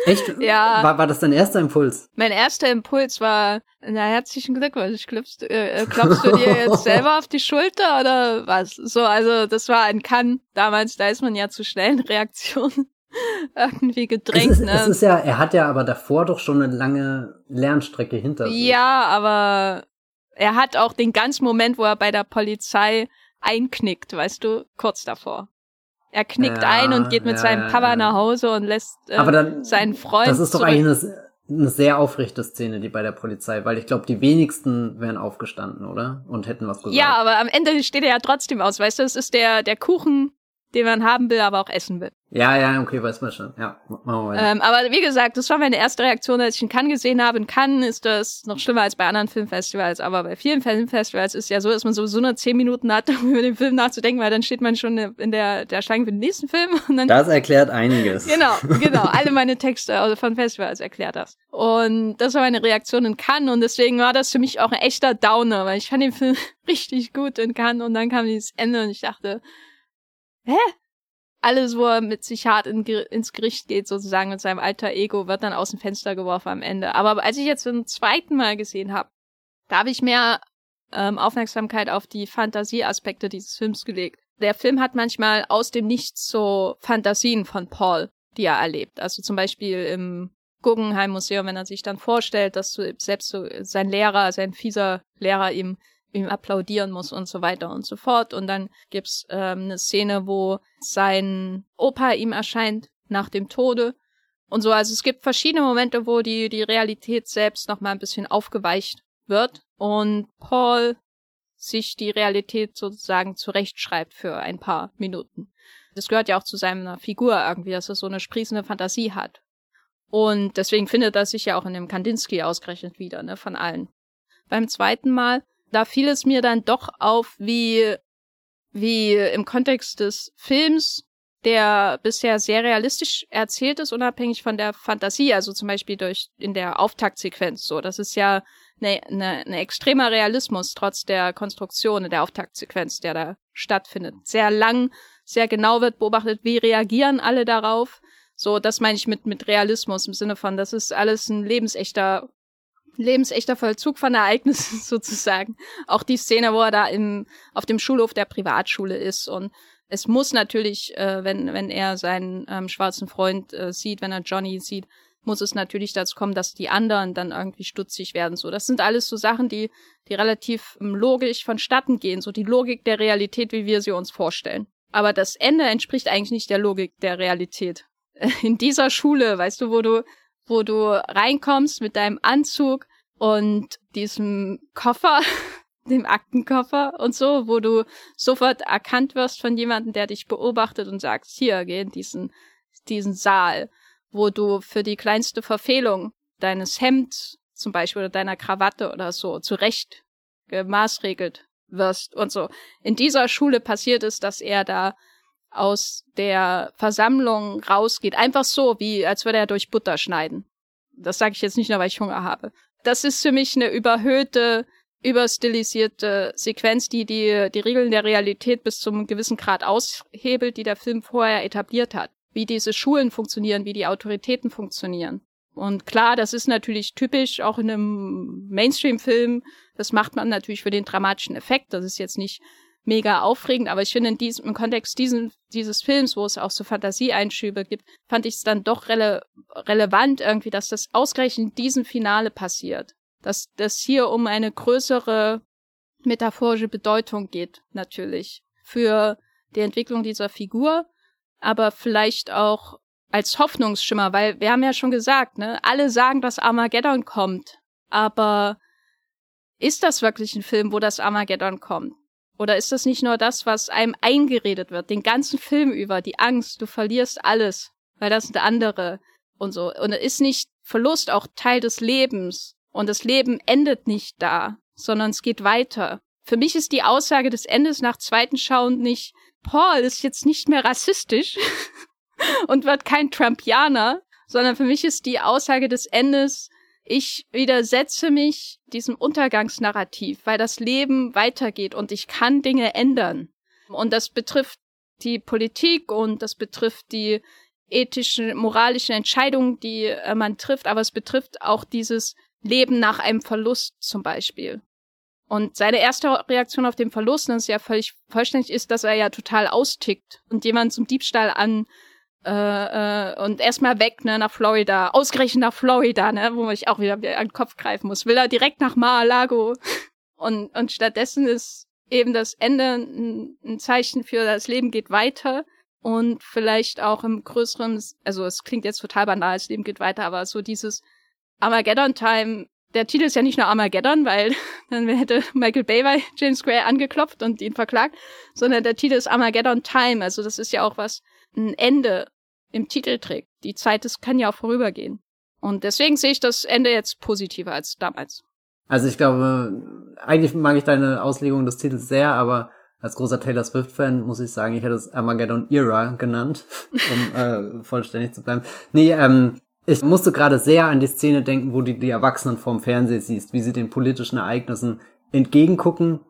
Echt? ja. War, war das dein erster Impuls? Mein erster Impuls war, na, herzlichen Glückwunsch. Klopfst, äh, äh klopfst du dir jetzt selber auf die Schulter oder was? So, also, das war ein Kann damals, da ist man ja zu schnellen Reaktionen irgendwie gedrängt. Es ist, ne? es ist ja, er hat ja aber davor doch schon eine lange Lernstrecke hinter sich. Ja, aber er hat auch den ganzen Moment, wo er bei der Polizei einknickt, weißt du, kurz davor. Er knickt ja, ein und geht mit ja, seinem Papa ja, nach Hause und lässt äh, aber dann, seinen Freund. Das ist doch zurück. eigentlich eine, eine sehr aufrechte Szene, die bei der Polizei, weil ich glaube, die wenigsten wären aufgestanden, oder? Und hätten was gesagt. Ja, aber am Ende steht er ja trotzdem aus, weißt du, es ist der, der Kuchen, den man haben will, aber auch essen will. Ja, ja, okay, weiß man schon. Ja, machen. Ähm, aber wie gesagt, das war meine erste Reaktion, als ich in Cannes gesehen habe. In Cannes ist das noch schlimmer als bei anderen Filmfestivals, aber bei vielen Filmfestivals ist ja so, dass man sowieso nur zehn Minuten hat, um über den Film nachzudenken, weil dann steht man schon in der, der Schlange für den nächsten Film. Und dann, das erklärt einiges. Genau, genau. Alle meine Texte also von Festivals erklärt das. Und das war meine Reaktion in Cannes und deswegen war das für mich auch ein echter Downer, weil ich fand den Film richtig gut in Cannes und dann kam dieses Ende und ich dachte, hä? Alles, wo er mit sich hart in, ins Gericht geht, sozusagen mit seinem alter Ego, wird dann aus dem Fenster geworfen am Ende. Aber als ich jetzt zum zweiten Mal gesehen habe, da habe ich mehr ähm, Aufmerksamkeit auf die Fantasieaspekte dieses Films gelegt. Der Film hat manchmal aus dem Nichts so Fantasien von Paul, die er erlebt. Also zum Beispiel im Guggenheim Museum, wenn er sich dann vorstellt, dass selbst so sein Lehrer, sein fieser Lehrer ihm ihm applaudieren muss und so weiter und so fort. Und dann gibt's ähm, eine Szene, wo sein Opa ihm erscheint nach dem Tode und so. Also es gibt verschiedene Momente, wo die, die Realität selbst nochmal ein bisschen aufgeweicht wird und Paul sich die Realität sozusagen zurechtschreibt für ein paar Minuten. Das gehört ja auch zu seiner Figur irgendwie, dass er so eine sprießende Fantasie hat. Und deswegen findet er sich ja auch in dem Kandinsky ausgerechnet wieder, ne, von allen. Beim zweiten Mal da fiel es mir dann doch auf, wie, wie im Kontext des Films, der bisher sehr realistisch erzählt ist, unabhängig von der Fantasie, also zum Beispiel durch in der Auftaktsequenz so. Das ist ja eine, eine, eine extremer Realismus trotz der Konstruktion in der Auftaktsequenz, der da stattfindet. Sehr lang, sehr genau wird beobachtet, wie reagieren alle darauf. So, das meine ich mit, mit Realismus im Sinne von, das ist alles ein lebensechter lebensechter Vollzug von Ereignissen sozusagen. Auch die Szene, wo er da im, auf dem Schulhof der Privatschule ist und es muss natürlich, äh, wenn, wenn er seinen ähm, schwarzen Freund äh, sieht, wenn er Johnny sieht, muss es natürlich dazu kommen, dass die anderen dann irgendwie stutzig werden. So, das sind alles so Sachen, die, die relativ ähm, logisch vonstatten gehen, so die Logik der Realität, wie wir sie uns vorstellen. Aber das Ende entspricht eigentlich nicht der Logik der Realität. In dieser Schule, weißt du, wo du wo du reinkommst mit deinem Anzug und diesem Koffer, dem Aktenkoffer und so, wo du sofort erkannt wirst von jemandem, der dich beobachtet und sagst, hier, geh in diesen, diesen Saal, wo du für die kleinste Verfehlung deines Hemds zum Beispiel oder deiner Krawatte oder so zurecht gemaßregelt wirst und so. In dieser Schule passiert es, dass er da aus der Versammlung rausgeht. Einfach so, wie als würde er durch Butter schneiden. Das sage ich jetzt nicht nur, weil ich Hunger habe. Das ist für mich eine überhöhte, überstilisierte Sequenz, die, die die Regeln der Realität bis zum gewissen Grad aushebelt, die der Film vorher etabliert hat. Wie diese Schulen funktionieren, wie die Autoritäten funktionieren. Und klar, das ist natürlich typisch, auch in einem Mainstream-Film. Das macht man natürlich für den dramatischen Effekt. Das ist jetzt nicht mega aufregend, aber ich finde in diesem, im Kontext diesen, dieses Films, wo es auch so Fantasieeinschübe gibt, fand ich es dann doch rele relevant irgendwie, dass das ausgerechnet in diesem Finale passiert. Dass das hier um eine größere metaphorische Bedeutung geht, natürlich. Für die Entwicklung dieser Figur, aber vielleicht auch als Hoffnungsschimmer, weil wir haben ja schon gesagt, ne, alle sagen, dass Armageddon kommt, aber ist das wirklich ein Film, wo das Armageddon kommt? Oder ist das nicht nur das, was einem eingeredet wird, den ganzen Film über, die Angst, du verlierst alles, weil das sind andere und so. Und ist nicht Verlust auch Teil des Lebens? Und das Leben endet nicht da, sondern es geht weiter. Für mich ist die Aussage des Endes nach zweiten Schauen nicht, Paul ist jetzt nicht mehr rassistisch und wird kein Trumpianer, sondern für mich ist die Aussage des Endes, ich widersetze mich diesem Untergangsnarrativ, weil das Leben weitergeht und ich kann Dinge ändern. Und das betrifft die Politik und das betrifft die ethischen, moralischen Entscheidungen, die äh, man trifft, aber es betrifft auch dieses Leben nach einem Verlust zum Beispiel. Und seine erste Reaktion auf den Verlust, das ja völlig vollständig ist, dass er ja total austickt und jemand zum Diebstahl an äh, äh, und erstmal weg, ne, nach Florida. Ausgerechnet nach Florida, ne, wo ich auch wieder an den Kopf greifen muss. Will er direkt nach Mar-a-Lago. Und, und stattdessen ist eben das Ende ein, ein Zeichen für das Leben geht weiter und vielleicht auch im größeren, also es klingt jetzt total banal, das Leben geht weiter, aber so dieses Armageddon Time, der Titel ist ja nicht nur Armageddon, weil dann hätte Michael Bay bei James Gray angeklopft und ihn verklagt, sondern der Titel ist Armageddon Time, also das ist ja auch was, ein Ende im Titel trägt. Die Zeit, das kann ja auch vorübergehen. Und deswegen sehe ich das Ende jetzt positiver als damals. Also ich glaube, eigentlich mag ich deine Auslegung des Titels sehr, aber als großer Taylor Swift-Fan muss ich sagen, ich hätte es Armageddon Era genannt, um äh, vollständig zu bleiben. Nee, ähm, ich musste gerade sehr an die Szene denken, wo du die Erwachsenen vorm Fernseher siehst, wie sie den politischen Ereignissen entgegengucken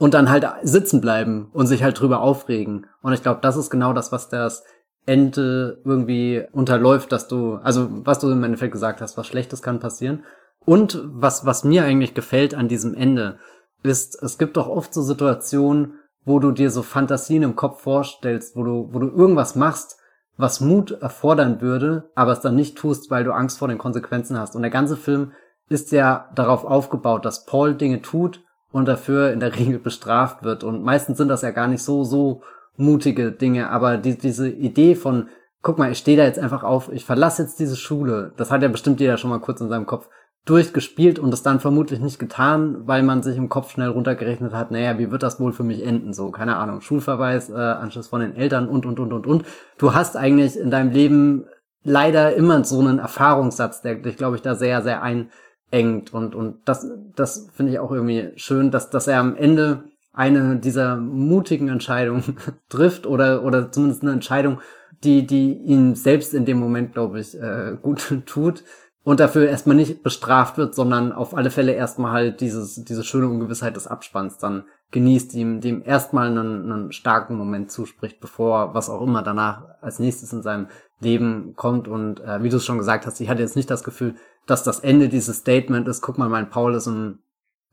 und dann halt sitzen bleiben und sich halt drüber aufregen. Und ich glaube, das ist genau das, was das Ende irgendwie unterläuft, dass du, also was du im Endeffekt gesagt hast, was Schlechtes kann passieren. Und was, was mir eigentlich gefällt an diesem Ende, ist, es gibt doch oft so Situationen, wo du dir so Fantasien im Kopf vorstellst, wo du, wo du irgendwas machst, was Mut erfordern würde, aber es dann nicht tust, weil du Angst vor den Konsequenzen hast. Und der ganze Film ist ja darauf aufgebaut, dass Paul Dinge tut, und dafür in der Regel bestraft wird. Und meistens sind das ja gar nicht so, so mutige Dinge, aber die, diese Idee von, guck mal, ich stehe da jetzt einfach auf, ich verlasse jetzt diese Schule, das hat ja bestimmt jeder schon mal kurz in seinem Kopf durchgespielt und es dann vermutlich nicht getan, weil man sich im Kopf schnell runtergerechnet hat, naja, wie wird das wohl für mich enden? So, keine Ahnung, Schulverweis, äh, Anschluss von den Eltern und, und, und, und, und. Du hast eigentlich in deinem Leben leider immer so einen Erfahrungssatz, der dich, glaube ich, da sehr, sehr ein engt und, und das, das finde ich auch irgendwie schön, dass, dass er am Ende eine dieser mutigen Entscheidungen trifft oder, oder zumindest eine Entscheidung, die, die ihn selbst in dem Moment, glaube ich, äh, gut tut und dafür erstmal nicht bestraft wird, sondern auf alle Fälle erstmal halt dieses, diese schöne Ungewissheit des Abspanns dann genießt, ihm dem erstmal einen, einen starken Moment zuspricht, bevor was auch immer danach als nächstes in seinem Leben kommt. Und äh, wie du es schon gesagt hast, ich hatte jetzt nicht das Gefühl, dass das Ende dieses Statement ist, guck mal, mein Paul ist im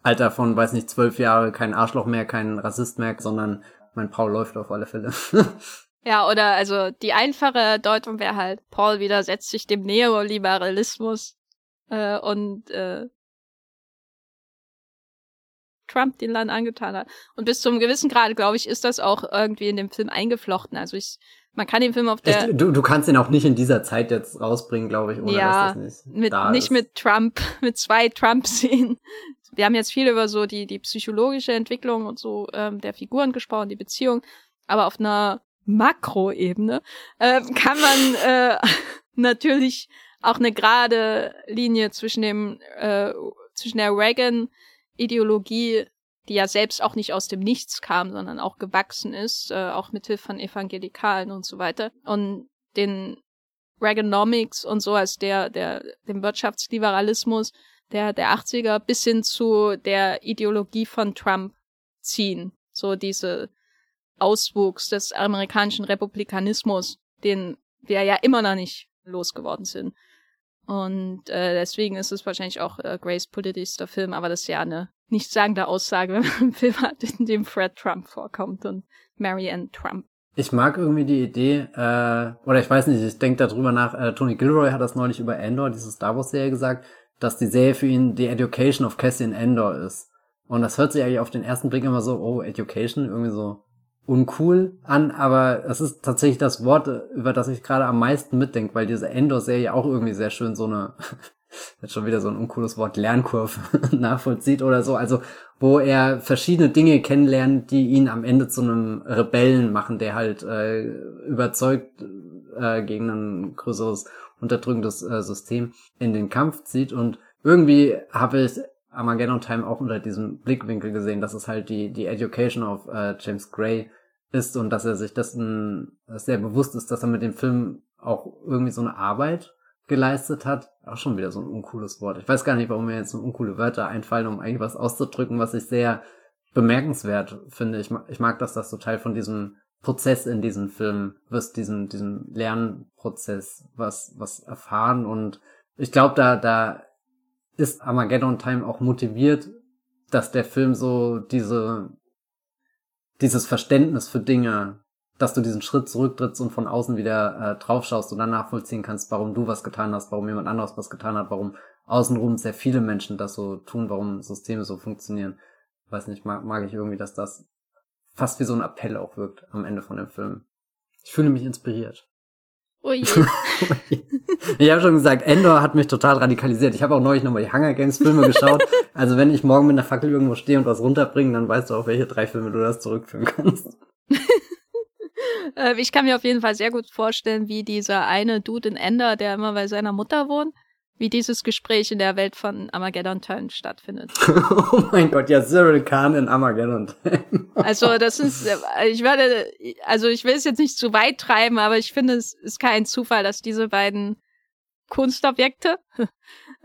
Alter von, weiß nicht, zwölf Jahre kein Arschloch mehr, kein Rassist mehr, sondern mein Paul läuft auf alle Fälle. ja, oder also die einfache Deutung wäre halt, Paul widersetzt sich dem Neoliberalismus äh, und äh, Trump den Land angetan hat. Und bis zum gewissen Grad, glaube ich, ist das auch irgendwie in dem Film eingeflochten. Also ich man kann den Film auf der. Ich, du, du kannst ihn auch nicht in dieser Zeit jetzt rausbringen, glaube ich, ohne ja, dass das nicht. Mit, nicht ist. mit Trump, mit zwei Trump-Szenen. wir haben jetzt viel über so die, die psychologische Entwicklung und so ähm, der Figuren gesprochen, die Beziehung, aber auf einer Makroebene äh, kann man äh, natürlich auch eine gerade Linie zwischen dem äh, zwischen der Reagan-Ideologie, die ja selbst auch nicht aus dem Nichts kam, sondern auch gewachsen ist, äh, auch mit Hilfe von Evangelikalen und so weiter, und den Reaganomics und so als der der dem Wirtschaftsliberalismus der der 80er bis hin zu der Ideologie von Trump ziehen, so diese Auswuchs des amerikanischen Republikanismus, den wir ja immer noch nicht losgeworden sind. Und äh, deswegen ist es wahrscheinlich auch äh, Grace politischster Film, aber das ist ja eine nichtssagende Aussage, wenn man einen Film hat, in dem Fred Trump vorkommt und Marianne Trump. Ich mag irgendwie die Idee, äh, oder ich weiß nicht, ich denke darüber nach, äh, Tony Gilroy hat das neulich über Endor, diese Star Wars-Serie gesagt, dass die Serie für ihn die Education of Cassian Endor ist. Und das hört sich eigentlich auf den ersten Blick immer so, oh, Education, irgendwie so uncool an, aber es ist tatsächlich das Wort, über das ich gerade am meisten mitdenke, weil diese Endor-Serie auch irgendwie sehr schön so eine, jetzt schon wieder so ein uncooles Wort, Lernkurve nachvollzieht oder so, also wo er verschiedene Dinge kennenlernt, die ihn am Ende zu einem Rebellen machen, der halt äh, überzeugt äh, gegen ein größeres unterdrückendes äh, System in den Kampf zieht. Und irgendwie habe ich Armageddon Time auch unter diesem Blickwinkel gesehen, dass es halt die, die Education of äh, James Gray ist und dass er sich dessen sehr bewusst ist, dass er mit dem Film auch irgendwie so eine Arbeit geleistet hat. Auch schon wieder so ein uncooles Wort. Ich weiß gar nicht, warum mir jetzt so uncoole Wörter einfallen, um eigentlich was auszudrücken, was ich sehr bemerkenswert finde. Ich, mag, ich mag, dass das so Teil von diesem Prozess in diesem Film wirst, diesen, diesen Lernprozess, was, was erfahren und ich glaube, da, da ist Armageddon Time auch motiviert, dass der Film so diese dieses Verständnis für Dinge, dass du diesen Schritt zurücktrittst und von außen wieder äh, draufschaust und dann nachvollziehen kannst, warum du was getan hast, warum jemand anderes was getan hat, warum außenrum sehr viele Menschen das so tun, warum Systeme so funktionieren. Weiß nicht, mag, mag ich irgendwie, dass das fast wie so ein Appell auch wirkt am Ende von dem Film. Ich fühle mich inspiriert. Oh je. ich habe schon gesagt, Endor hat mich total radikalisiert. Ich habe auch neulich nochmal die Hunger Games Filme geschaut. also wenn ich morgen mit einer Fackel irgendwo stehe und was runterbringe, dann weißt du auf welche drei Filme du das zurückführen kannst. Äh, ich kann mir auf jeden Fall sehr gut vorstellen, wie dieser eine Dude in Ender, der immer bei seiner Mutter wohnt, wie dieses Gespräch in der Welt von Armageddon Time stattfindet. oh mein Gott, ja, Cyril Khan in Armageddon Time. also das ist, ich werde, also ich will es jetzt nicht zu weit treiben, aber ich finde, es ist kein Zufall, dass diese beiden Kunstobjekte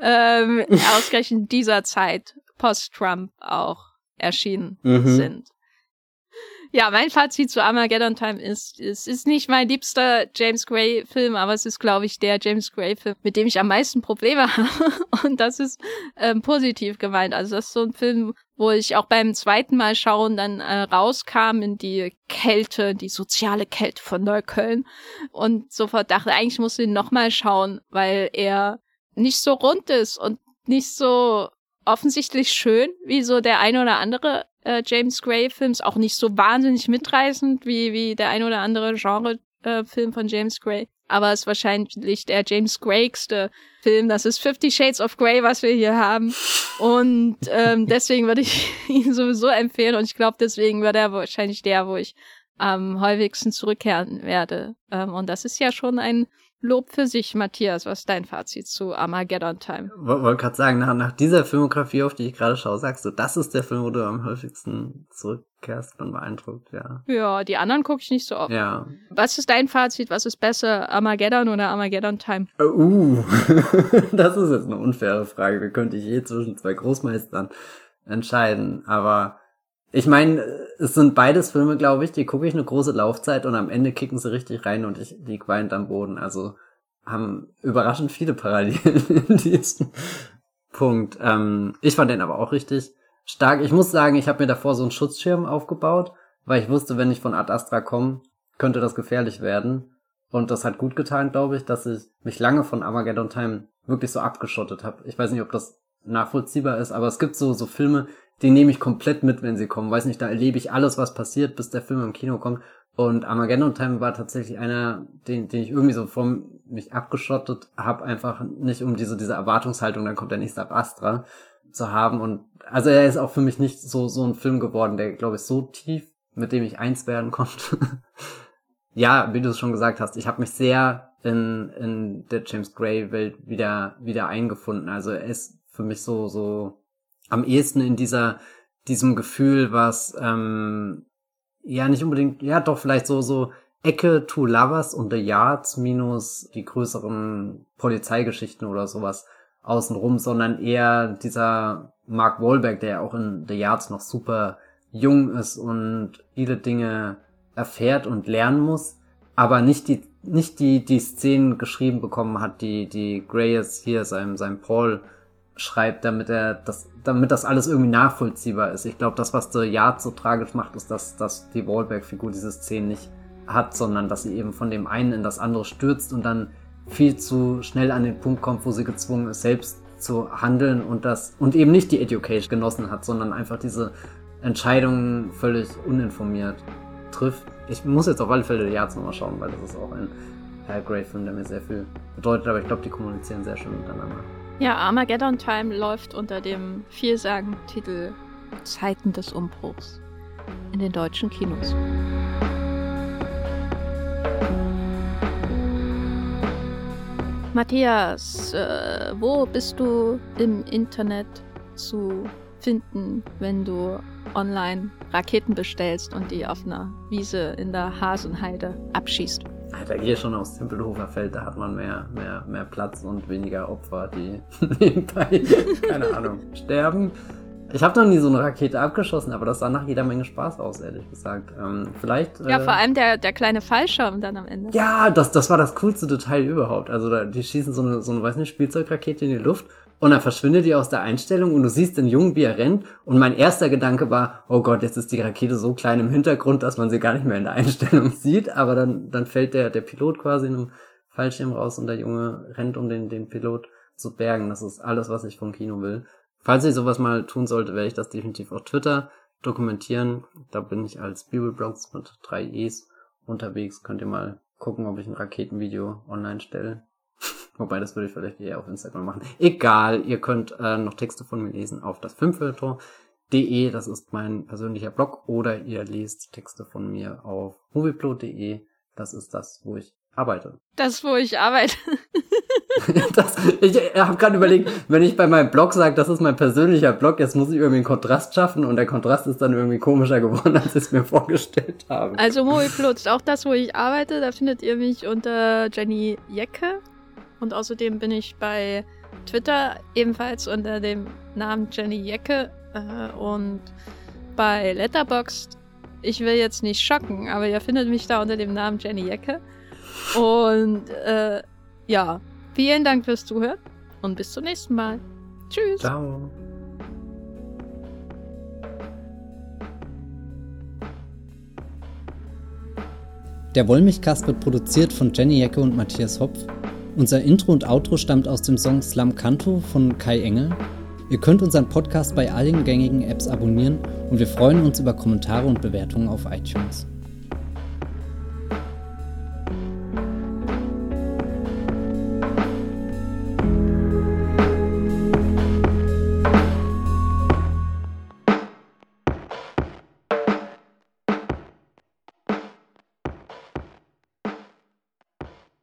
ähm, ausgerechnet dieser Zeit post-Trump auch erschienen mhm. sind. Ja, mein Fazit zu Armageddon Time ist, es ist nicht mein liebster James Gray Film, aber es ist, glaube ich, der James Gray Film, mit dem ich am meisten Probleme habe. Und das ist ähm, positiv gemeint. Also das ist so ein Film, wo ich auch beim zweiten Mal schauen dann äh, rauskam in die Kälte, die soziale Kälte von Neukölln und sofort dachte, eigentlich muss ich ihn nochmal schauen, weil er nicht so rund ist und nicht so offensichtlich schön, wie so der eine oder andere äh, James Gray-Films, auch nicht so wahnsinnig mitreißend wie, wie der ein oder andere Genre-Film äh, von James Gray. Aber es ist wahrscheinlich der James Graygste Film. Das ist Fifty Shades of Grey, was wir hier haben. Und ähm, deswegen würde ich ihn sowieso empfehlen. Und ich glaube, deswegen wird er wahrscheinlich der, wo ich am häufigsten zurückkehren werde. Ähm, und das ist ja schon ein Lob für sich, Matthias. Was ist dein Fazit zu Armageddon Time? Wollte gerade sagen, nach, nach dieser Filmografie, auf die ich gerade schaue, sagst du, das ist der Film, wo du am häufigsten zurückkehrst und beeindruckt, ja. Ja, die anderen gucke ich nicht so oft. Ja. Was ist dein Fazit? Was ist besser, Armageddon oder Armageddon Time? Uh, das ist jetzt eine unfaire Frage. Da könnte ich je zwischen zwei Großmeistern entscheiden. Aber ich meine, es sind beides Filme, glaube ich, die gucke ich eine große Laufzeit und am Ende kicken sie richtig rein und ich lieg weinend am Boden. Also haben überraschend viele Parallelen in diesem Punkt. Ähm, ich fand den aber auch richtig stark. Ich muss sagen, ich habe mir davor so einen Schutzschirm aufgebaut, weil ich wusste, wenn ich von Ad Astra komme, könnte das gefährlich werden. Und das hat gut getan, glaube ich, dass ich mich lange von Armageddon Time wirklich so abgeschottet habe. Ich weiß nicht, ob das nachvollziehbar ist, aber es gibt so so Filme, die nehme ich komplett mit, wenn sie kommen. Weiß nicht, da erlebe ich alles, was passiert, bis der Film im Kino kommt. Und Armageddon Time war tatsächlich einer, den, den ich irgendwie so von mich abgeschottet habe, einfach nicht um diese, diese Erwartungshaltung, dann kommt der nächste ab Astra, zu haben und also er ist auch für mich nicht so so ein Film geworden, der glaube ich so tief, mit dem ich eins werden konnte. ja, wie du es schon gesagt hast, ich habe mich sehr in in der James Gray Welt wieder wieder eingefunden. Also er ist für mich so so am ehesten in dieser diesem Gefühl, was ähm, ja nicht unbedingt, ja doch vielleicht so so Ecke Two Lovers und The Yards minus die größeren Polizeigeschichten oder sowas außenrum, sondern eher dieser Mark Wahlberg, der ja auch in The Yards noch super jung ist und viele Dinge erfährt und lernen muss, aber nicht die nicht die die Szenen geschrieben bekommen hat, die die Gray jetzt hier seinem seinem Paul schreibt, damit er das damit das alles irgendwie nachvollziehbar ist. Ich glaube, das was The Yard so tragisch macht, ist, dass dass die Wahlberg Figur diese Szenen nicht hat, sondern dass sie eben von dem einen in das andere stürzt und dann viel zu schnell an den Punkt kommt, wo sie gezwungen ist, selbst zu handeln und das und eben nicht die Education genossen hat, sondern einfach diese Entscheidungen völlig uninformiert trifft. Ich muss jetzt auf alle Fälle die Yards nochmal schauen, weil das ist auch ein Hal Grey-Film, der mir sehr viel bedeutet, aber ich glaube, die kommunizieren sehr schön miteinander. Ja, Armageddon Time läuft unter dem vielsagenden Titel Zeiten des Umbruchs in den deutschen Kinos. Matthias, äh, wo bist du im Internet zu finden, wenn du online Raketen bestellst und die auf einer Wiese in der Hasenheide abschießt? Da gehe ich schon aufs Tempelhofer Feld, da hat man mehr, mehr, mehr Platz und weniger Opfer, die nebenbei, keine Ahnung, sterben. Ich habe noch nie so eine Rakete abgeschossen, aber das sah nach jeder Menge Spaß aus, ehrlich gesagt. Ähm, vielleicht. Ja, äh, vor allem der, der kleine Fallschirm dann am Ende. Ja, das, das war das coolste Detail überhaupt. Also da, die schießen so eine, so eine, weiß nicht, Spielzeugrakete in die Luft und dann verschwindet die aus der Einstellung und du siehst den Jungen, wie er rennt. Und mein erster Gedanke war, oh Gott, jetzt ist die Rakete so klein im Hintergrund, dass man sie gar nicht mehr in der Einstellung sieht. Aber dann, dann fällt der, der Pilot quasi in einem Fallschirm raus und der Junge rennt, um den, den Pilot zu bergen. Das ist alles, was ich vom Kino will. Falls ich sowas mal tun sollte, werde ich das definitiv auf Twitter dokumentieren. Da bin ich als Bibelblogs mit drei E's unterwegs. Könnt ihr mal gucken, ob ich ein Raketenvideo online stelle. Wobei, das würde ich vielleicht eher auf Instagram machen. Egal, ihr könnt äh, noch Texte von mir lesen auf das Filmfilter.de, das ist mein persönlicher Blog, oder ihr lest Texte von mir auf movieplot.de, das ist das, wo ich arbeite. Das, wo ich arbeite. das, ich habe gerade überlegt, wenn ich bei meinem Blog sage, das ist mein persönlicher Blog, jetzt muss ich irgendwie einen Kontrast schaffen und der Kontrast ist dann irgendwie komischer geworden, als ich es mir vorgestellt habe. Also Moviplot ist auch das, wo ich arbeite. Da findet ihr mich unter Jenny Jecke. Und außerdem bin ich bei Twitter ebenfalls unter dem Namen Jenny Jecke äh, und bei Letterboxd. Ich will jetzt nicht schocken, aber ihr findet mich da unter dem Namen Jenny Jecke. Und äh, ja, vielen Dank fürs Zuhören und bis zum nächsten Mal. Tschüss. Ciao. Der Wollmilchcast wird produziert von Jenny Jecke und Matthias Hopf. Unser Intro und Outro stammt aus dem Song Slam Canto von Kai Engel. Ihr könnt unseren Podcast bei allen gängigen Apps abonnieren und wir freuen uns über Kommentare und Bewertungen auf iTunes.